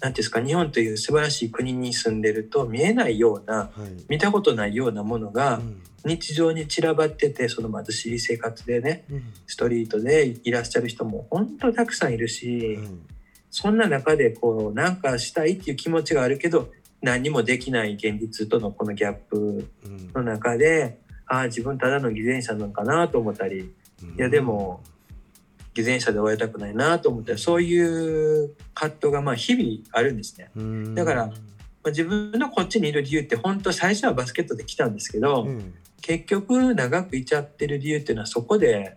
何ですか日本という素晴らしい国に住んでると見えないようなはい。見たことないようなものがうん。日常に散らばっててその貧しい生活でねうん。ストリートでいらっしゃる人も本当たくさんいるしはい。そんな中でこうなんかしたいっていう気持ちがあるけど何もできない現実とのこのギャップうん。の中でああ自分ただの偽善者なのかなと思ったり。いやでも偽善者で終わりたくないなと思ったり。そういう葛藤がまあ日々あるんですね。うん。だからまあ自分のこっちにいる理由って本当最初はバスケットで来たんですけど、うん。結局長くいちゃってる理由っていうのはそこで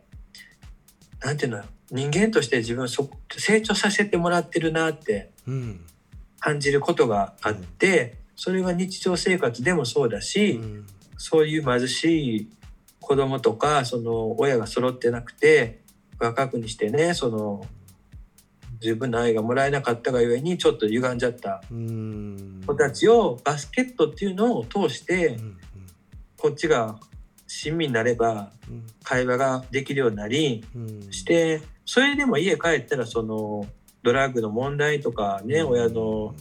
なんていうの人間として自分をそ成長させてもらってるなってうん。感じることがあって、それは日常生活でもそうだし、うんそういう貧しい子供とかその親が揃ってなくて若くにしてねその十分な愛がもらえなかったがゆえにちょっと歪んじゃったうん。子たちをバスケットっていうのを通してうんこっちが親身になればうん。会話ができるようになりうん。してそれでも家帰ったらそのドラッグの問題とかね親の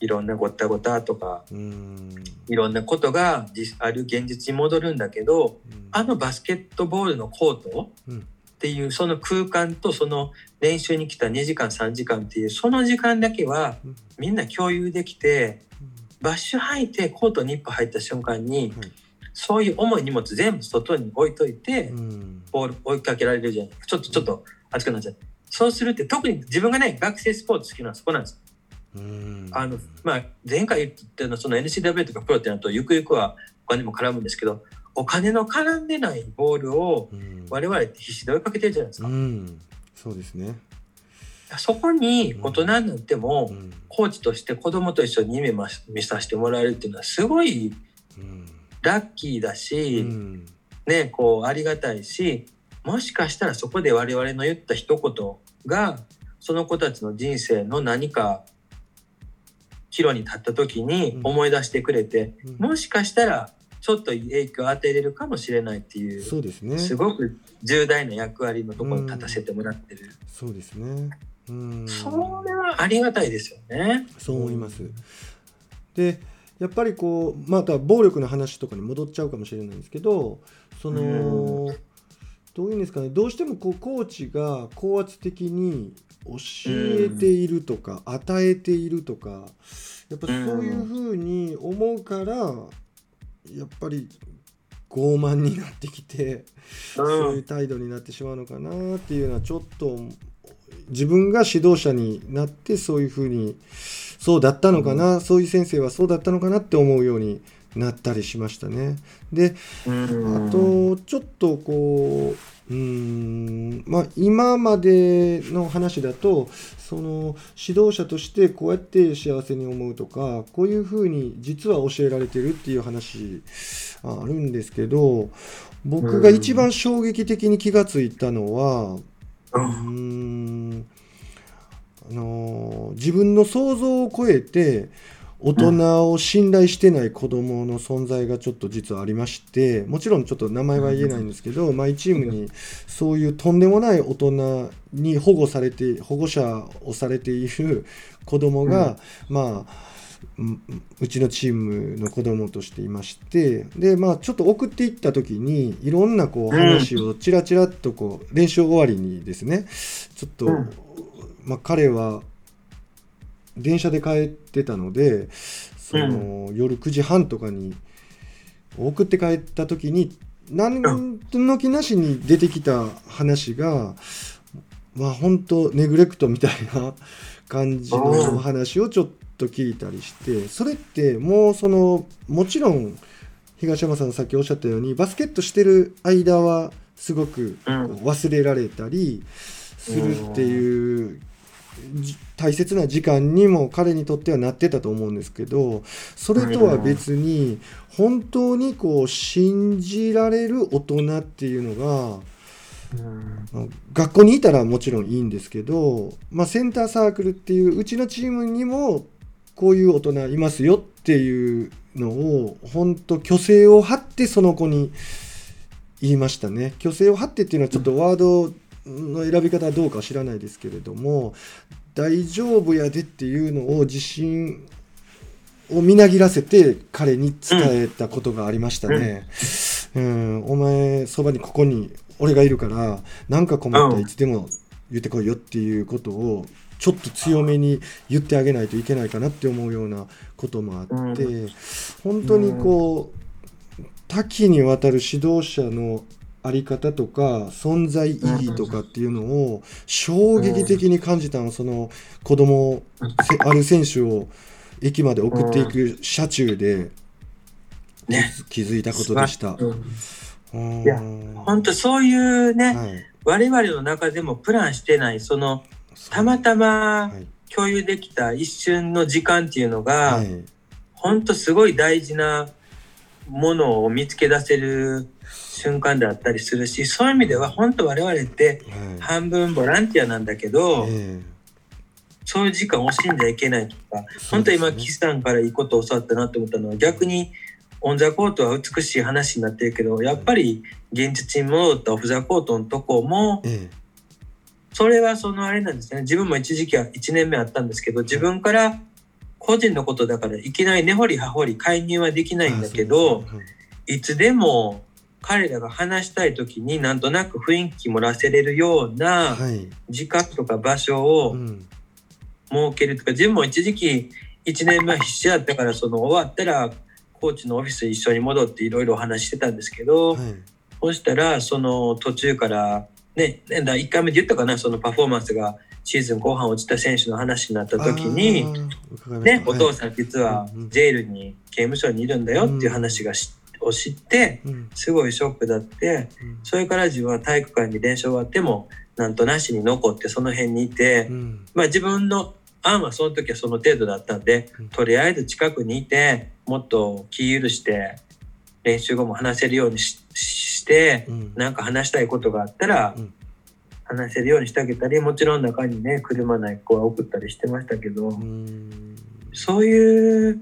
いろんなごったごたとかうん。いろんなことが実ある現実に戻るんだけどあのバスケットボールのコートうん。っていうその空間とその練習に来た2時間3時間っていうその時間だけはうん。みんな共有できてバッシュ履いてコートに一歩入った瞬間にはい。そういう重い荷物全部外に置いといてうん。ボール追いかけられるじゃない。ちょっとちょっと熱くなっちゃってそうするって特に自分がね学生スポーツ好きなのはそこなんですうん。あのまあ前回言ったのその NCW とかプロってなるとゆくゆくはお金も絡むんですけどお金の絡んでないボールをうん。我々って必死で追いかけてるじゃないですか。うん。そうですね。そこに大人になっても、うん。コーチとして子供と一緒に夢ま見させてもらえるっていうのはすごいうんラッキーだし、うん。ねこうありがたいしもしかしたらそこで我々の言った一言がその子たちの人生の何か岐路に立った時に思い出してくれて、うん。もしかしたらちょっと影響を与えれるかもしれないっていうそうですね。すごく重大な役割のところに立たせてもらってる、そうですね。うん。それはありがたいですよね。そう思います。でやっぱりこうまた暴力の話とかに戻っちゃうかもしれないんですけどその、うどういうんですかねどうしてもこうコーチが高圧的に教えているとか、与えているとかやっぱそういうふうに思うからやっぱり傲慢になってきて。そういううん態度になってしまうのかなっていうのはちょっと自分が指導者になってそういうふうにそうだったのかな、そういう先生はそうだったのかなって思うようになったりしましたね。でうんあとちょっとこううーんまあ今までの話だとその指導者としてこうやって幸せに思うとかこういうふうに実は教えられてるっていう話ああるんですけど僕が一番衝撃的に気がついたのはうんあのー自分の想像を超えて大人を信頼してない子供の存在がちょっと実はありましてもちろんちょっと名前は言えないんですけど、マイチームにそういうとんでもない大人に保護されて保護者をされている子供が、まあうんうちのチームの子供としていましてでまあちょっと送っていった時にいろんなこう話をちらちらっとこう練習終わりにですねちょっと、うん。まあ、彼は電車で帰ってたのでその、夜9時半とかに送って帰った時に何の気なしに出てきた話が、まあ本当ネグレクトみたいな感じの話をちょっと聞いたりしてそれってもうそのもちろん東山さんさっきおっしゃったようにバスケットしてる間はすごく忘れられたりするっていう大切な時間にも彼にとってはなってたと思うんですけどそれとは別に本当にこう信じられる大人っていうのが学校にいたらもちろんいいんですけど、まあ、センターサークルっていううちのチームにもこういう大人いますよっていうのを本当虚勢を張ってその子に言いましたね。虚勢を張ってっていうのはちょっとワードの選び方はどうかは知らないですけれども大丈夫やでっていうのを自信をみなぎらせて彼に伝えたことがありましたね。うん、お前そばにここに俺がいるから何か困ったらいつでも言ってこいよっていうことをちょっと強めに言ってあげないといけないかなって思うようなこともあって、本当にこう多岐にわたる指導者の在り方とか存在意義とかっていうのを衝撃的に感じたのその子供ある選手を駅まで送っていく車中で。気づいたことでした。い。や本当そういうね、はい、我々の中でもプランしてないそのたまたま共有できた一瞬の時間っていうのが、はい、本当すごい大事なものを見つけ出せる瞬間であったりするしそういう意味では本当我々って半分ボランティアなんだけど、はい、そういう時間を惜しんじゃいけないとか、ね、本当今岸さんからいいことを教わったなと思ったのは逆にオン・ザ・コートは美しい話になってるけどやっぱり現実に戻ったオフ・ザ・コートのとこも、それはそのあれなんですね。自分も一時期は1年目あったんですけど自分から個人のことだからいきなり根掘り葉掘り介入はできないんだけど、いつでも彼らが話したい時になんとなく雰囲気もらせれるような時間とか場所を設けるとか、自分も一時期1年目は必死だったからその終わったらコーチのオフィス一緒に戻っていろいろお話してたんですけど、はい、そしたらその途中からね1回目で言ったかなそのパフォーマンスがシーズン後半落ちた選手の話になった時に、ね、お父さん実はジェールに刑務所にいるんだよっていう話がし、を知ってすごいショックだって、それから自分は体育館に練習終わってもなんとなしに残ってその辺にいて、まあ自分の案はその時はその程度だったんで、とりあえず近くにいてもっと気許して練習後も話せるようにして、何か話したいことがあったら、話せるようにしてあげたりもちろん中にね車ない子は送ったりしてましたけどそういう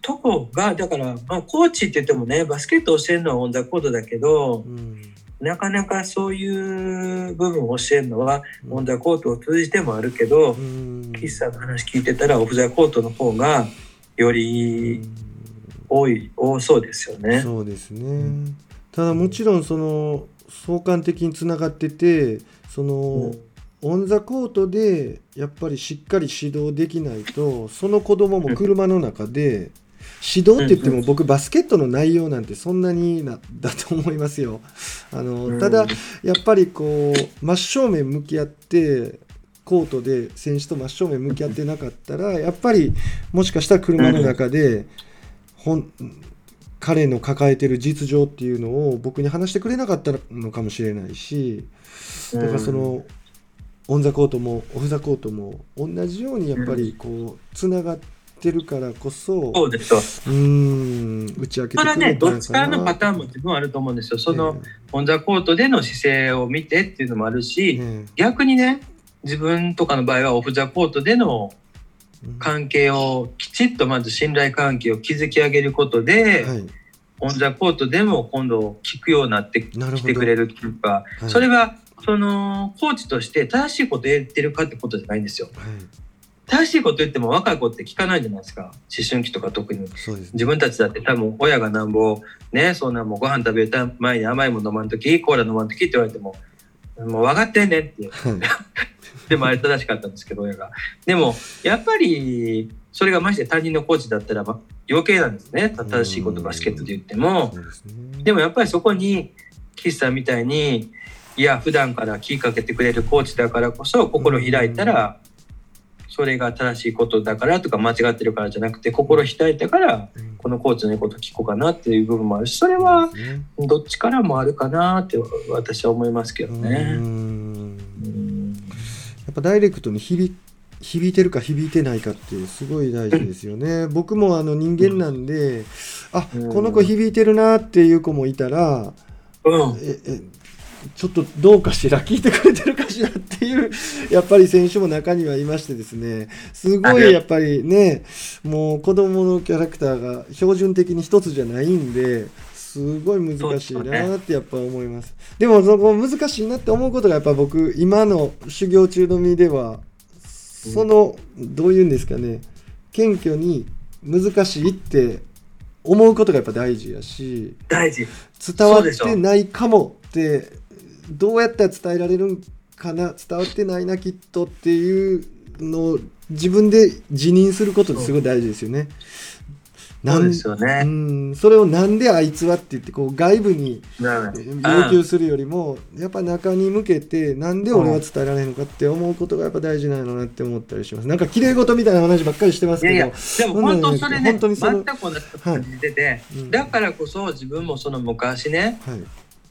とこがだから、まあ、コーチって言ってもねバスケット教えるのはオン・ザ・コードだけど、なかなかそういう部分を教えるのは、オン・ザ・コートを通じてもあるけど、岸さんの話聞いてたらオフ・ザ・コートの方がより多い多そうですよね。そうですね。ただもちろんその相関的につながっててその、うん、オン・ザ・コートでやっぱりしっかり指導できないとその子供も車の中で、指導って言っても僕バスケットの内容なんてそんなになだと思いますよ。あのただやっぱりこう真正面向き合ってコートで選手と真正面向き合ってなかったらやっぱりもしかしたら車の中でほん彼の抱えてる実情っていうのを僕に話してくれなかったのかもしれないしだからその、オン・ザ・コートもオフ・ザ・コートも同じようにやっぱりこうつながってるからこそそうですうん打ち明けてくれそれはねどっちからのパターンも自分あると思うんですよ。その、オン・ザ・コートでの姿勢を見てっていうのもあるし、逆にね自分とかの場合はオフ・ザ・コートでの関係をきちっとまず信頼関係を築き上げることで、はい、オン・ザ・コートでも今度聞くようになってきてくれるっていうか、はい、それはそのコーチとして正しいこと言ってるかってことじゃないんですよ。はい、正しいこと言っても若い子って聞かないじゃないですか思春期とか特に、ね、自分たちだって多分親がなんぼねそんなもうご飯食べる前に甘いもの飲まんときコーラ飲まんときって言われてももう分かってんねんって。はいでもあれ正しかったんですけど、親が。でも、やっぱり、それがまして他人のコーチだったらば余計なんですね。正しいことバスケットで言っても。でもやっぱりそこに、岸さんみたいに、いや、普段から気かけてくれるコーチだからこそ、心開いたら、それが正しいことだからとか間違ってるからじゃなくて、心開いたから、うんこのコーチの言うこと聞こうかなっていう部分もあるし、それはどっちからもあるかなって私は思いますけどうね。やっぱダイレクトに響響いてるか響いてないかってすごい大事ですよね。僕もあの人間なんで、あうんこの子響いてるなっていう子もいたら、うん。ええちょっとどうかしら聞いてくれてるかしらっていう やっぱり選手も中にはいましてですね。すごいや。っぱりねもう子供のキャラクターが標準的に一つじゃないんですごい難しいなってやっぱ思います。でもそこ難しいなって思うことがやっぱ僕今の修行中の身ではそのどういうんですかね謙虚に難しいって思うことがやっぱ大事やし大事。伝わってないかもってどうやったら伝えられるんかな伝わってないなきっとっていうのを自分で自認することってすごい大事ですよね。そうですようね。ん。それをなんであいつはって言ってこう外部に要求するよりもやっぱ中に向けてなんで俺は伝えられるのかって思うことがやっぱ大事なのなって思ったりします。なんか綺麗事みたいな話ばっかりしてますけど。いやでも本当それね、本当にその全く同じこと感じてて、うん。だからこそ自分もその昔ね、はい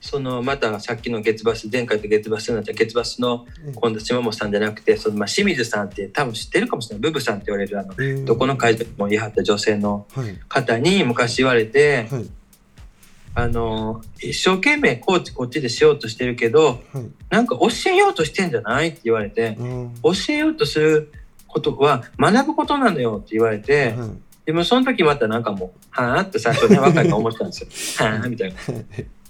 そのまたさっきの月バス、前回と月バスになった月バスの今度島本さんじゃなくて、そのまあ清水さんって多分知ってるかもしれない、ブブさんって言われるあの、うんどこの会場にも言い張った女性のはい。方に昔言われて、はい。あの、一生懸命コーチこっちでしようとしてるけど、はい。なんか教えようとしてんじゃないって言われて、うん。教えようとすることは学ぶことなのよって言われて、はい。でもその時またなんかもう、はぁって最初ね、若い子思ってたんですよ。はぁみたいな。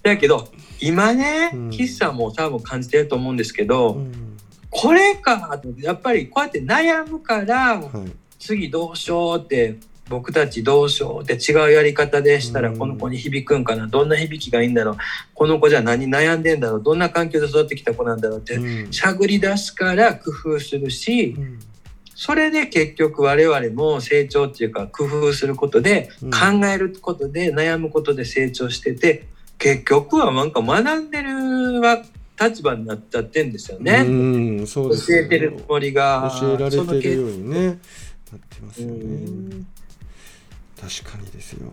だけど、今ねうん、岸さんも多分感じてると思うんですけど、うん。これかとやっぱりこうやって悩むから、はい。次どうしようって、僕たちどうしようって違うやり方でしたらうん。この子に響くんかなどんな響きがいいんだろうこの子じゃあ何悩んでんだろうどんな環境で育ってきた子なんだろうってうん。探り出すから工夫するしうん。それで結局我々も成長っていうか工夫することでうん。考えることで悩むことで成長してて結局はなんか学んでるは立場になっちゃってんですよね。うん、そうですよ。教えてるつもりが教えられてるようにねなってますようね。ん確かにですよ。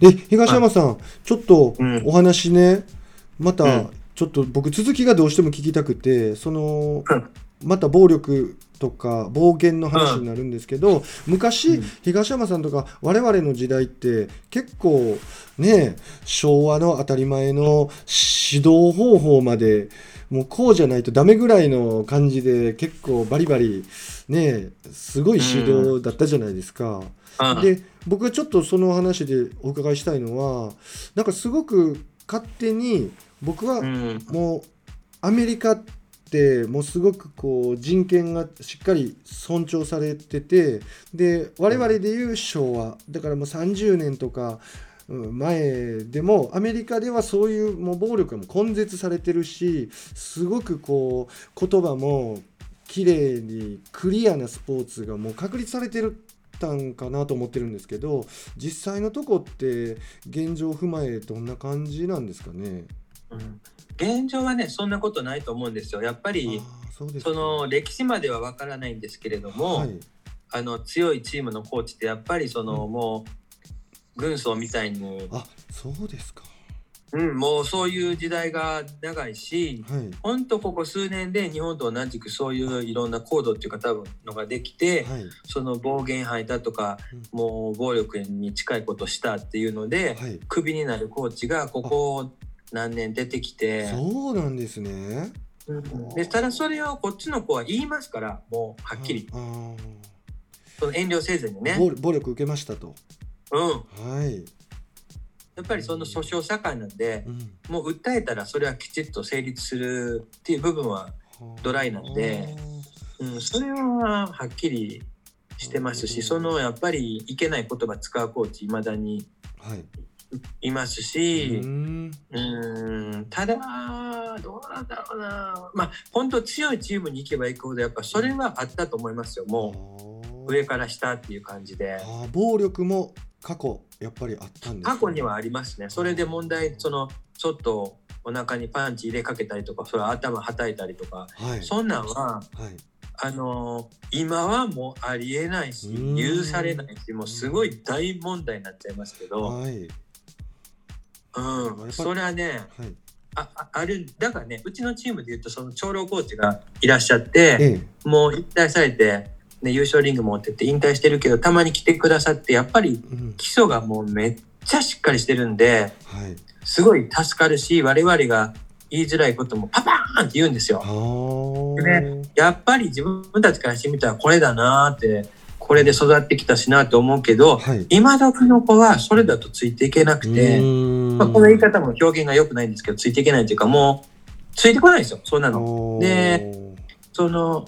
で東山さんちょっとうん。お話ねまたうん。ちょっと僕続きがどうしても聞きたくてそのうんまた暴力とか暴言の話になるんですけど、昔、うん。東山さんとか我々の時代って結構ね昭和の当たり前の指導方法までもうこうじゃないとダメぐらいの感じで結構バリバリねすごい指導だったじゃないですか。うん。で僕がちょっとその話でお伺いしたいのはなんかすごく勝手に僕はうん。もうアメリカってもうすごくこう人権がしっかり尊重されててで我々でいう昭和だからもう30年とか前でもアメリカではそういうもう暴力も根絶されてるしすごくこう言葉も綺麗にクリアなスポーツがもう確立されてるたんかなと思ってるんですけど実際のとこって現状を踏まえどんな感じなんですかね？うん。現状はねそんなことないと思うんですよ。やっぱりその歴史まではわからないんですけれども、はい。あの強いチームのコーチってやっぱりその、うん。もう軍曹みたいに、あそうですか。うん、もうそういう時代が長いしはい。本当ここ数年で日本と同じくそういういろんなコードっていうか多分のができて、はい。その暴言吐いたとか、うん。もう暴力に近いことしたっていうので、はい。クビになるコーチがここ何年出てきて。そうなんですね。うん。でただそれをこっちの子は言いますからもうはっきり。その遠慮せずにね、暴暴力受けましたと。うん、はい、やっぱりその訴訟社会なんでうん。もう訴えたらそれはきちっと成立するっていう部分は、ドライなんでうん、それははっきりしてますしそのやっぱりいけない言葉使うコーチいまだにはいいますうし、んうん、ただはどうなんだろうな。まあ、本当強いチームに行けば行くほど、やっぱそれはあったと思いますよ。もう上から下っていう感じで。あ暴力も過去やっぱりあったんです、ね、過去にはありますね。それで問題、そのちょっとお腹にパンチ入れかけたりとか、それ頭はたいたりとか、はい、そんなんは、はい、あの今はもうありえないし許されないしもうすごい大問題になっちゃいますけど、はい、うん、それはね、はい、ああるだからねうちのチームでいうとその長老コーチがいらっしゃって、ええ、もう引退されて、ね、優勝リング持ってって引退してるけどたまに来てくださってやっぱり基礎がもうめっちゃしっかりしてるんで、はい、すごい助かるし我々が言いづらいこともパパーンって言うんですよ。でやっぱり自分たちからしてみたらこれだなってこれで育ってきたしなと思うけど、はい、今時の子はそれだとついていけなくて、まあ、この言い方も表現が良くないんですけどついていけないというかもうついてこないですよそんなの。でその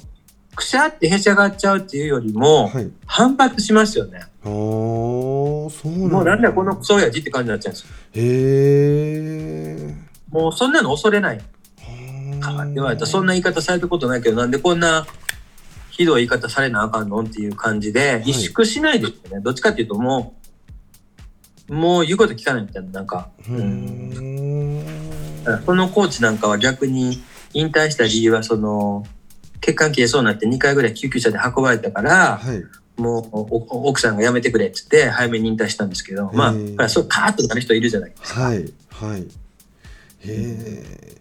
くしゃってへしゃがっちゃうっていうよりも、はい、反発しますよね。そうなんもうなんだこのクソ親父って感じになっちゃうんですよ。へえ。もうそんなの恐れない。言われたそんな言い方されたことないけどなんでこんなひどい言い方されなあかんのっていう感じで、萎縮しないですよね。どっちかっていうともう、もう言うこと聞かないみたいな、なんか。うん。そのコーチなんかは逆に引退した理由は、その、血管切れそうになって2回ぐらい救急車で運ばれたから、はい、もう奥さんが辞めてくれって言って早めに引退したんですけど、まあ、そうカーッとなる人いるじゃないですか。はい、はい。へえ。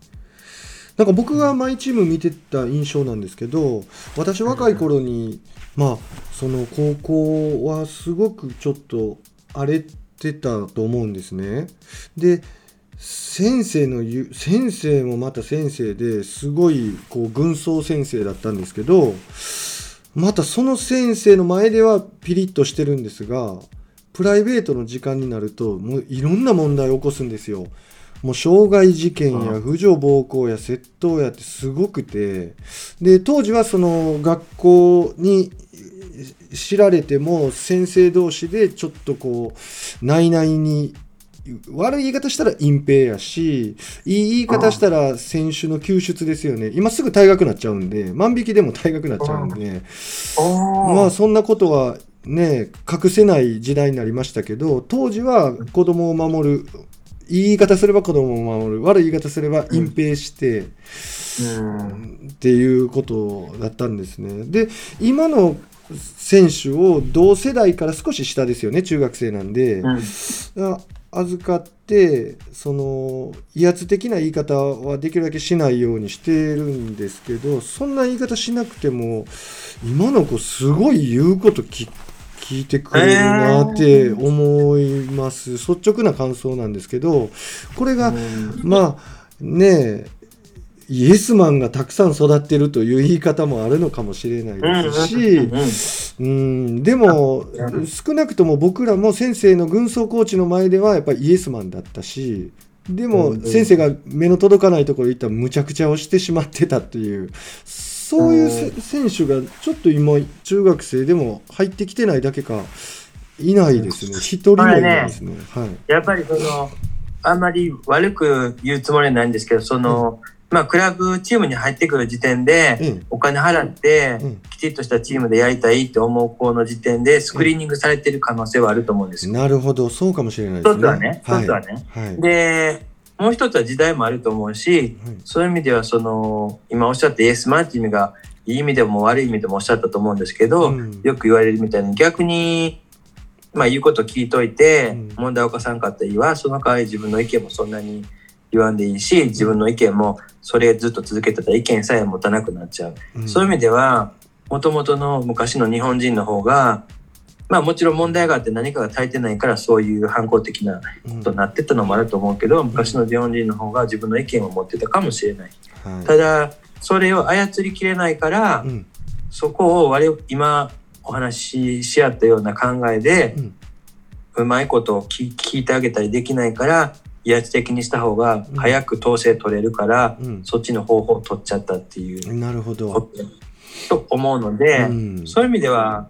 なんか僕がマイチーム見てた印象なんですけど私若い頃にまあその高校はすごくちょっと荒れてたと思うんですね。で先生の言う先生もまた先生ですごいこう軍曹先生だったんですけどまたその先生の前ではピリッとしてるんですがプライベートの時間になるともういろんな問題を起こすんですよ。もう傷害事件や婦女暴行や窃盗やってすごくて。で当時はその学校に知られても先生同士でちょっとこう内々に悪い言い方したら隠蔽やし、いい言い方したら選手の救出ですよね。今すぐ退学になっちゃうんで、万引きでも退学になっちゃうんで、まあそんなことはね、隠せない時代になりましたけど、当時は子供を守るいい言い方すれば子供を守る。悪い言い方すれば隠蔽して、うん、っていうことだったんですね。で今の選手を同世代から少し下ですよね中学生なんで、うん、預かってその威圧的な言い方はできるだけしないようにしてるんですけどそんな言い方しなくても今の子すごい言うこと聞聞いてくれるなって思います、えー、率直な感想なんですけどこれがまあねイエスマンがたくさん育ってるという言い方もあるのかもしれないですし、うん、でも少なくとも僕らも先生の軍曹コーチの前ではやっぱりイエスマンだったしでも先生が目の届かないところに行ったらむちゃくちゃをしてしまってたというそういう選手がちょっと今、中学生でも入ってきてないだけか、いないですね、一人もいないですね。ね。はい、やっぱりそのあんまり悪く言うつもりはないんですけど、その、うん。まあ、クラブチームに入ってくる時点で、お金払って、きちっとしたチームでやりたいって思う子の時点で、スクリーニングされてる可能性はあると思うんですよ。なるほど、そうかもしれないですね。一つはね、一つはね。はい、で、もう一つは時代もあると思うし、はい、そういう意味ではその今おっしゃったイエスマンっていう意味がいい意味でも悪い意味でもおっしゃったと思うんですけど、うん、よく言われるみたいに逆にまあ言うこと聞いといて、うん、問題を起こさんかったりはその代わり自分の意見もそんなに言わんでいいし自分の意見もそれずっと続けてたら意見さえ持たなくなっちゃう、うん、そういう意味ではもともとの昔の日本人の方がまあもちろん問題があって何かが足りてないからそういう反抗的なことになってたのもあると思うけど、昔の日本人の方が自分の意見を持ってたかもしれない。はい、ただそれを操りきれないから、うん、そこを我々今お話しし合ったような考えで、うん、うまいことを聞いてあげたりできないから威圧的にした方が早く統制取れるから、うん、そっちの方法を取っちゃったっていう。なるほど。と思うので、そういう意味では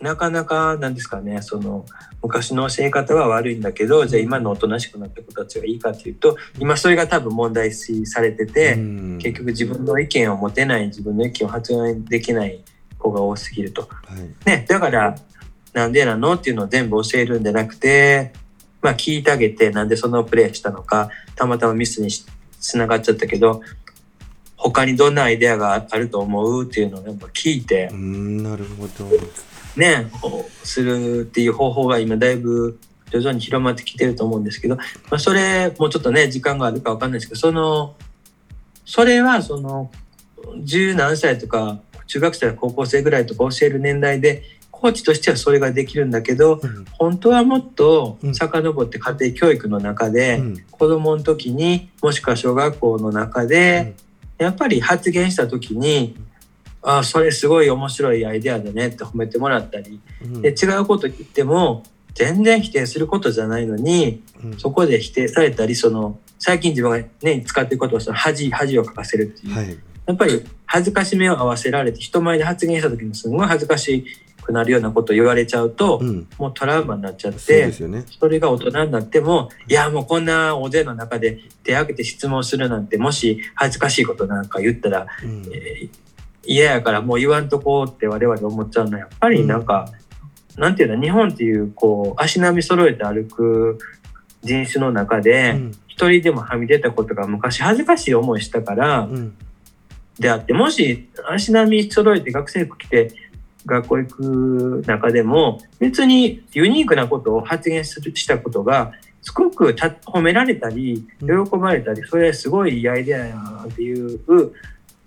なかなかなんですかねその昔の教え方は悪いんだけどじゃあ今のおとなしくなった子たちがいいかっていうと今それが多分問題視されてて、結局自分の意見を持てない自分の意見を発言できない子が多すぎると。はい。ね、だからなんでなのっていうのを全部教えるんじゃなくて、まあ、聞いてあげてなんでそのプレーしたのかたまたまミスにしつながっちゃったけど他にどんなアイデアがあると思うっていうのをやっぱ聞いて。う、んなるほどね、するっていう方法が今だいぶ徐々に広まってきてると思うんですけど、まあ、それもうちょっとね時間があるかわかんないですけどそのそれはその十何歳とか中学生や高校生ぐらいとか教える年代でコーチとしてはそれができるんだけどうん。本当はもっとうん。遡って家庭教育の中で、うん。子供の時にもしくは小学校の中で、やっぱり発言した時に「ああそれすごい面白いアイデアだね」って褒めてもらったり。うん。で違うこと言っても全然否定することじゃないのにうん。そこで否定されたりその最近自分がね使ってることはその恥恥をかかせるっていう、はい。やっぱり恥ずかしめを合わせられて人前で発言した時にすごい恥ずかしくなるようなことを言われちゃうと、うん。もうトラウマになっちゃってね。それが大人になってもいやもうこんな大勢の中で手挙げて質問するなんてもし恥ずかしいことなんか言ったらうん。えー嫌やからもう言わんとこうって我々思っちゃうのはやっぱりなんか、なんていうの日本っていうこう足並み揃えて歩く人種の中うでん。一人でもはみ出たことが昔恥ずかしい思いしたからうん。であってもし足並み揃えて学生服着て学校行く中でも別にユニークなことを発言するしたことがすごくた褒められたりうん。喜ばれたりそれすごいいいアイデアやなっていう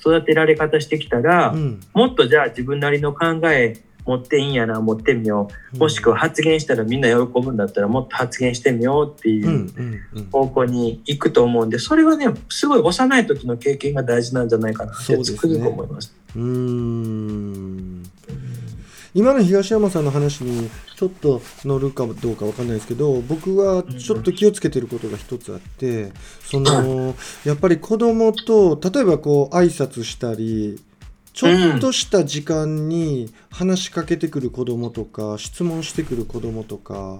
育てられ方してきたら、うん。もっとじゃあ自分なりの考え持っていいんやな持ってみよう。もしくは発言したらみんな喜ぶんだったらもっと発言してみようっていううんうんうん。方向に行くと思うんでそれはねすごい幼い時の経験が大事なんじゃないかなってつくづく思います。うーん今の東山さんの話にちょっと乗るかどうかわかんないですけど僕はちょっと気をつけてることが一つあってその やっぱり子供と例えばこう挨拶したりちょっとした時間に話しかけてくる子供とか質問してくる子供とか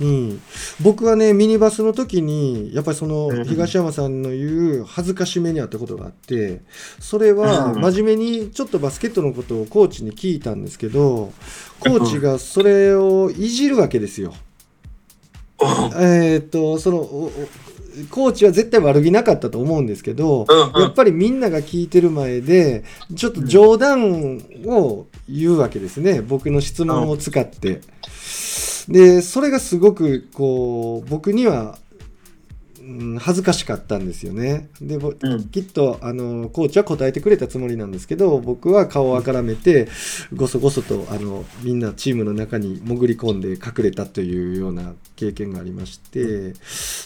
に僕はねミニバスの時にやっぱりそのうん。東山さんの言う恥ずかしめにあったことがあってそれはうん。真面目にちょっとバスケットのことをコーチに聞いたんですけどコーチがそれをいじるわけですよ。えーっとそのコーチは絶対悪気なかったと思うんですけど、うんうん。やっぱりみんなが聞いてる前でちょっと冗談を言うわけですね。僕の質問を使って。でそれがすごくこう僕には、うん、恥ずかしかったんですよね。でぼうん。きっとあのコーチは答えてくれたつもりなんですけど僕は顔をあからめてごそごそとあのみんなチームの中に潜り込んで隠れたというような経験がありまして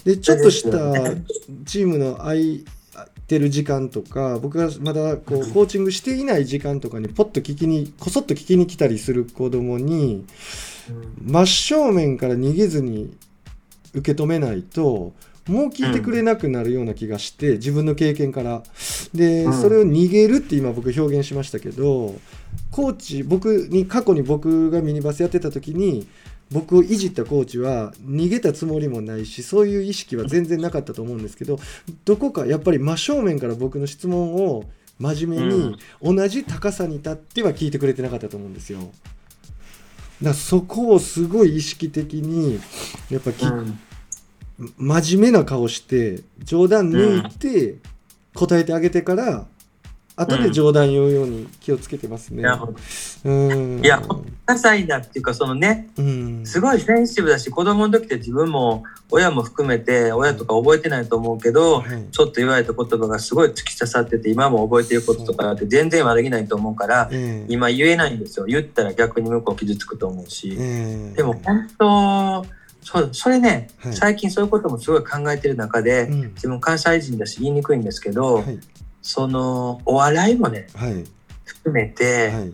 でちょっとしたチームの空いてる時間とか僕がまだこうコーチングしていない時間とかにポッと聞きにこそっと聞きに来たりする子供に真正面から逃げずに受け止めないともう聞いてくれなくなるような気がして、自分の経験から。で、うん。それを逃げるって今僕表現しましたけどコーチ僕に過去に僕がミニバスやってた時に僕をいじったコーチは逃げたつもりもないしそういう意識は全然なかったと思うんですけどどこかやっぱり真正面から僕の質問を真面目に同じ高さに立っては聞いてくれてなかったと思うんですよ。だそこをすごい意識的にやっぱき、うん。真面目な顔して冗談抜いて答えてあげてから後で冗談言うように気をつけてますね。うん。いや些細なっていうかそのねうん。すごいセンシティブだし子供の時って自分も親も含めて親とか覚えてないと思うけど、はい。ちょっと言われた言葉がすごい突き刺さってて今も覚えてることとかって全然悪気ないと思うからええ。今言えないんですよ。言ったら逆に向こう傷つくと思うし、ええ。でも本当そうそれね、はい。最近そういうこともすごい考えてる中で、うん。自分関西人だし言いにくいんですけど、はいそのお笑いもねはい含めて、はい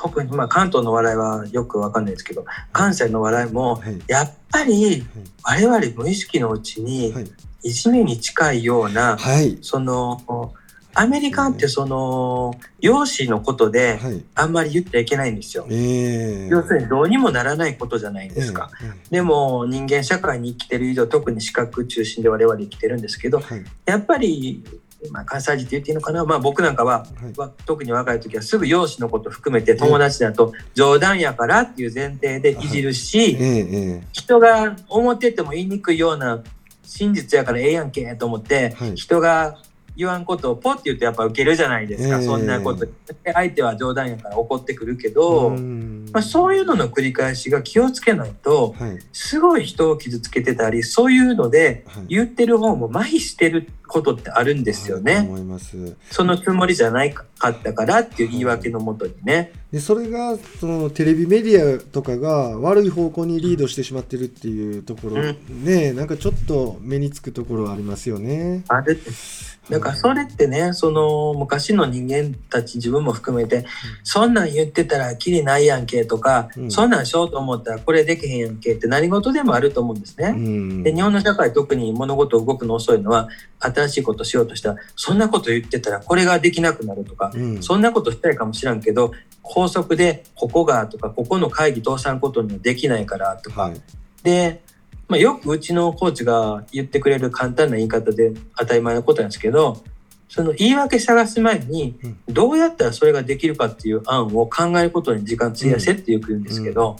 特にまあ関東の笑いはよくわかんないですけど関西の笑いもはいやっぱり我々無意識のうちにはいいじめに近いような、はいそのアメリカってその容姿のことではい。あんまり言っちゃいけないんですよ。ええ要するにどうにもならないことじゃないですか。。えでも人間社会に生きてる以上特に視覚中心で我々生きてるんですけどえはい。やっぱり、まあ、関西人って言っていいのかな、まあ、僕なんかははい。は特に若い時はすぐ容姿のこと含めて友達だと冗談やからっていう前提でい。じるえしええ。人が思ってても言いにくいような真実やからええやんけと思ってはい。人が言わんことをポッて言うとやっぱ受けるじゃないですか、ええそんなことで相手は冗談やから怒ってくるけえど、うんまあ、そういうのの繰り返しが気をつけないとはい。すごい人を傷つけてたりそういうのではい。言ってる方も麻痺してることってあるんですよね。はい。そのつもりじゃないかったからっていう言い訳のもとにね。でそれがそのテレビメディアとかが悪い方向にリードしてしまってるっていうところ、うねなんかちょっと目につくところはありますよね。あれだからそれってね、その昔の人間たち自分も含めて、そんなん言ってたらきりないやんけとか、うんそんなんしようと思ったらこれできへんやんけって何事でもあると思うんですうね。んで日本の社会特に物事動くの遅いのは新しいことしようとしたらそんなこと言ってたらこれができなくなるとか、うん。そんなことしたいかもしらんけど高速でここがとかここの会議通さんことにはできないからとか、はい。で、まあ、よくうちのコーチが言ってくれる簡単な言い方で当たり前のことなんですけどその言い訳探す前にうん。どうやったらそれができるかっていう案を考えることに時間費やせってよく言うんですけど、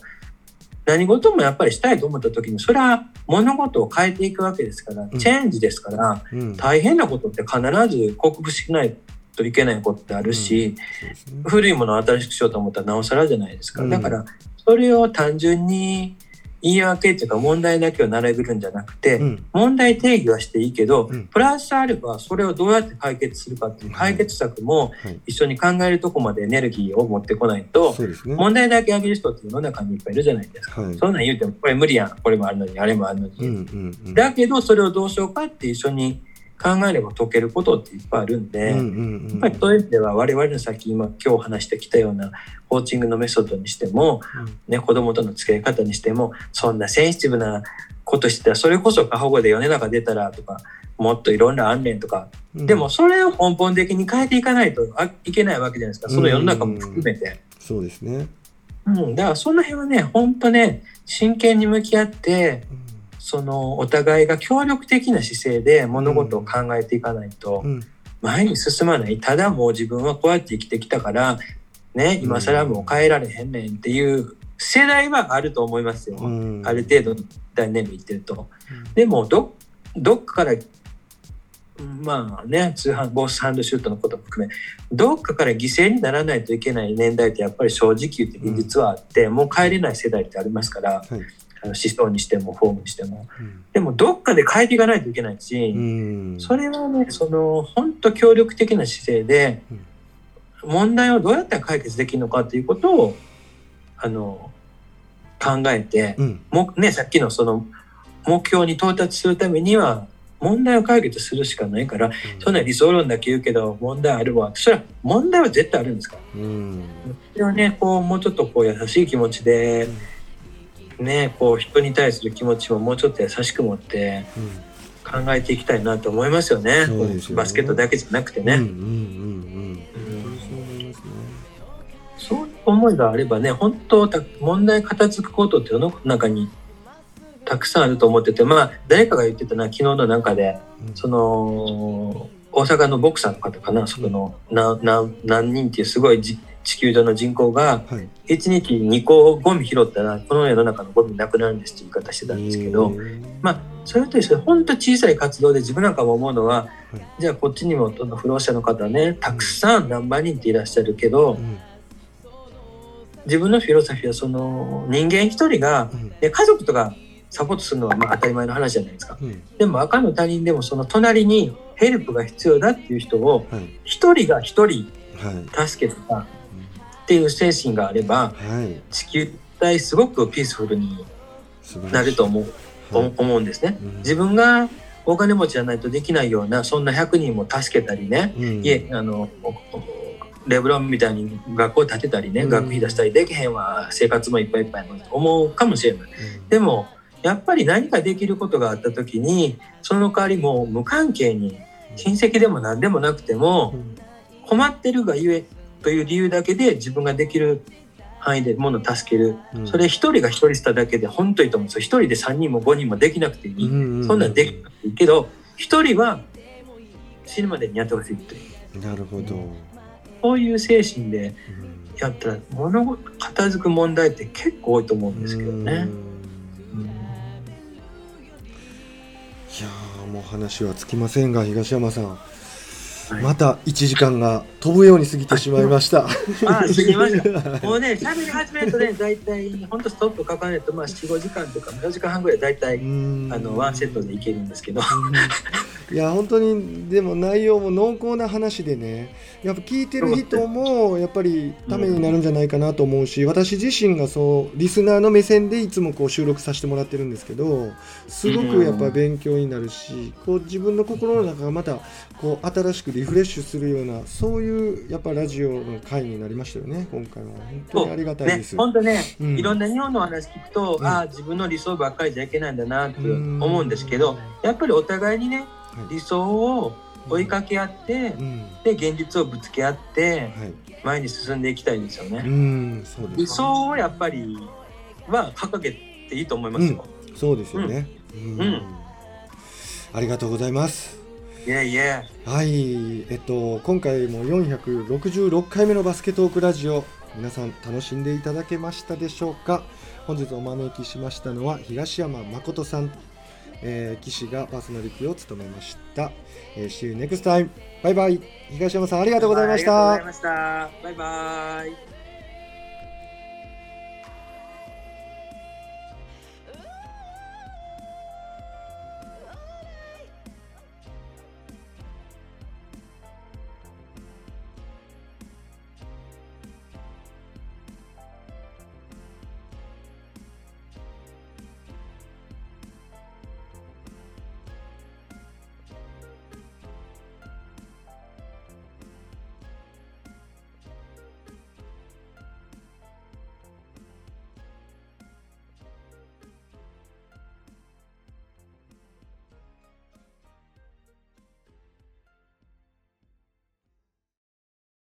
何事もやっぱりしたいと思った時にそれは物事を変えていくわけですから、ん。チェンジですからうん。大変なことって必ず克服しないといけないことってあるし、そうですね古いものを新しくしようと思ったらなおさらじゃないですか。うんだから、それを単純に言い訳っていうか問題だけを並べるんじゃなくて、うん問題定義はしていいけど、うんプラスアルファそれをどうやって解決するかっていう解決策もはい一緒に考えるとこまでエネルギーを持ってこないと、ね。問題だけ上げる人って世の中にいっぱいいるじゃないですか。はいそんなん言うても、これ無理やん。これもあるのに、あれもあるのに。うんうんうんだけど、それをどうしようかって一緒に考えれば解けることっていっぱいあるんで、うんうんうん。やっぱりそういう意味では我々のさっき今今日話してきたようなコーチングのメソッドにしても、ね、子供との付き合い方にしてもそんなセンシティブなことしてたらそれこそ過保護で世の中出たらとかもっといろんな案例とか、うん。でもそれを根本的に変えていかないとあいけないわけじゃないですか。その世の中も含めて。そうですね。うん、だからその辺はね本当ね真剣に向き合ってうんそのお互いが協力的な姿勢で物事を考えていかないと、うん。前に進まない。ただもう自分はこうやって生きてきたからね今更もう変えられへんねんっていう世代はあると思いますよ、うん。ある程度の大年齢いってると。でもどどっかからまあね通販ボスハンドシュートのことも含めどっかから犠牲にならないといけない年代ってやっぱり正直言って現実はあって、もう帰れない世代ってありますから、はい思想にしてもフォームにしても。うん。でもどっかで変えていかないといけないし、うん。それはね、その本当協力的な姿勢で、問題をどうやったら解決できるのかということをあの考えて、うん。もね、さっきのその目標に到達するためには問題を解決するしかないから、そんな理想論だけ言うけど問題あるわ。それは問題は絶対あるんですから。うん。それはねこうもうちょっとこう優しい気持ちで、ね、こう人に対する気持ちももうちょっと優しく持ってうん考えていきたいなと思いますよね。そうですよねバスケットだけじゃなくてね。うんうんうんうんうんそう思いう思いがあればね、本当た問題片付くことって世の中にたくさんあると思ってて、まあ誰かが言ってたな昨日のなんかで、うんその大阪のボクサーの方かな、そこの何何何人っていうすごいじ地球上の人口がはい。1日2個ゴミ拾ったらこの世の中のゴミなくなるんですって言い方してたんですけど、まあそれと一緒で本当小さい活動で自分なんかも思うのは、はい。じゃあこっちにも不老者の方ねたくさん何万人っていらっしゃるけど、うん。自分のフィロソフィーはその人間一人がうん。で家族とかサポートするのはまあ当たり前の話じゃないですか。うん。でも赤の他人でもその隣にヘルプが必要だっていう人をはい一人が一人はい助けとかっていう精神があればはい。地球体すごくピースフルになると思う、はい。思うんですね。うん。自分がお金持ちじゃないとできないようなそんな100人も助けたりねうん。いえあのレブロンみたいに学校建てたりね、うん。学費出したりできへんわ生活もいっぱいいっぱい思うかもしれない。うん。でもやっぱり何かできることがあった時にその代わりもう無関係に親戚でも何でもなくても困ってるがゆえという理由だけで自分ができる範囲で物を助ける、うん。それ一人が一人しただけで本当にいいと思う。んですよ一人で3人も5人もできなくていい、うんそんなんできなくていいけど一人は死ぬまでにやってほしいっていう。なるほど、そういう精神でうん。やったら物事片付く問題って結構多いと思うんですけどね。うん。うん。いやーもう話はつきませんが東山さん、はいまた1時間が飛ぶように過ぎてしまいました。あ過ぎました もうね、喋り始めるとね、大体、本当ストップ書かないと、まあ、4、5時間とか、4時間半ぐらい大体、あの、ワンセットでいけるんですけど。いや本当にでも内容も濃厚な話でねやっぱ聞いてる人もやっぱりためになるんじゃないかなと思うし私自身がそうリスナーの目線でいつもこう収録させてもらってるんですけどすごくやっぱ勉強になるしこう自分の心の中がまたこう新しくリフレッシュするようなそういうやっぱラジオの回になりましたよね今回は。本当にありがたいねで、す。本当ね、うん。いろんな日本のお話聞くと、うん。ああ、自分の理想ばっかりじゃいけないんだなって思うんですけど、やっぱりお互いにね、はい理想を追いかけ合ってう、んで、現実をぶつけ合って、はい前に進んでいきたいですようね。んそうです理想をやっぱりは掲げていいと思いますよ。そうですよね。うんうんありがとうございます。いえいえ。はい、えっと今回も466回目のバスケトークラジオ皆さん楽しんでいただけましたでしょうか？本日お招きしましたのは東山誠さん、えー、岸がパーソナリティを務めました。えー、See you next time. バイバイ。東山さんありがとうございましたありがとうござい。ました。バイバイ。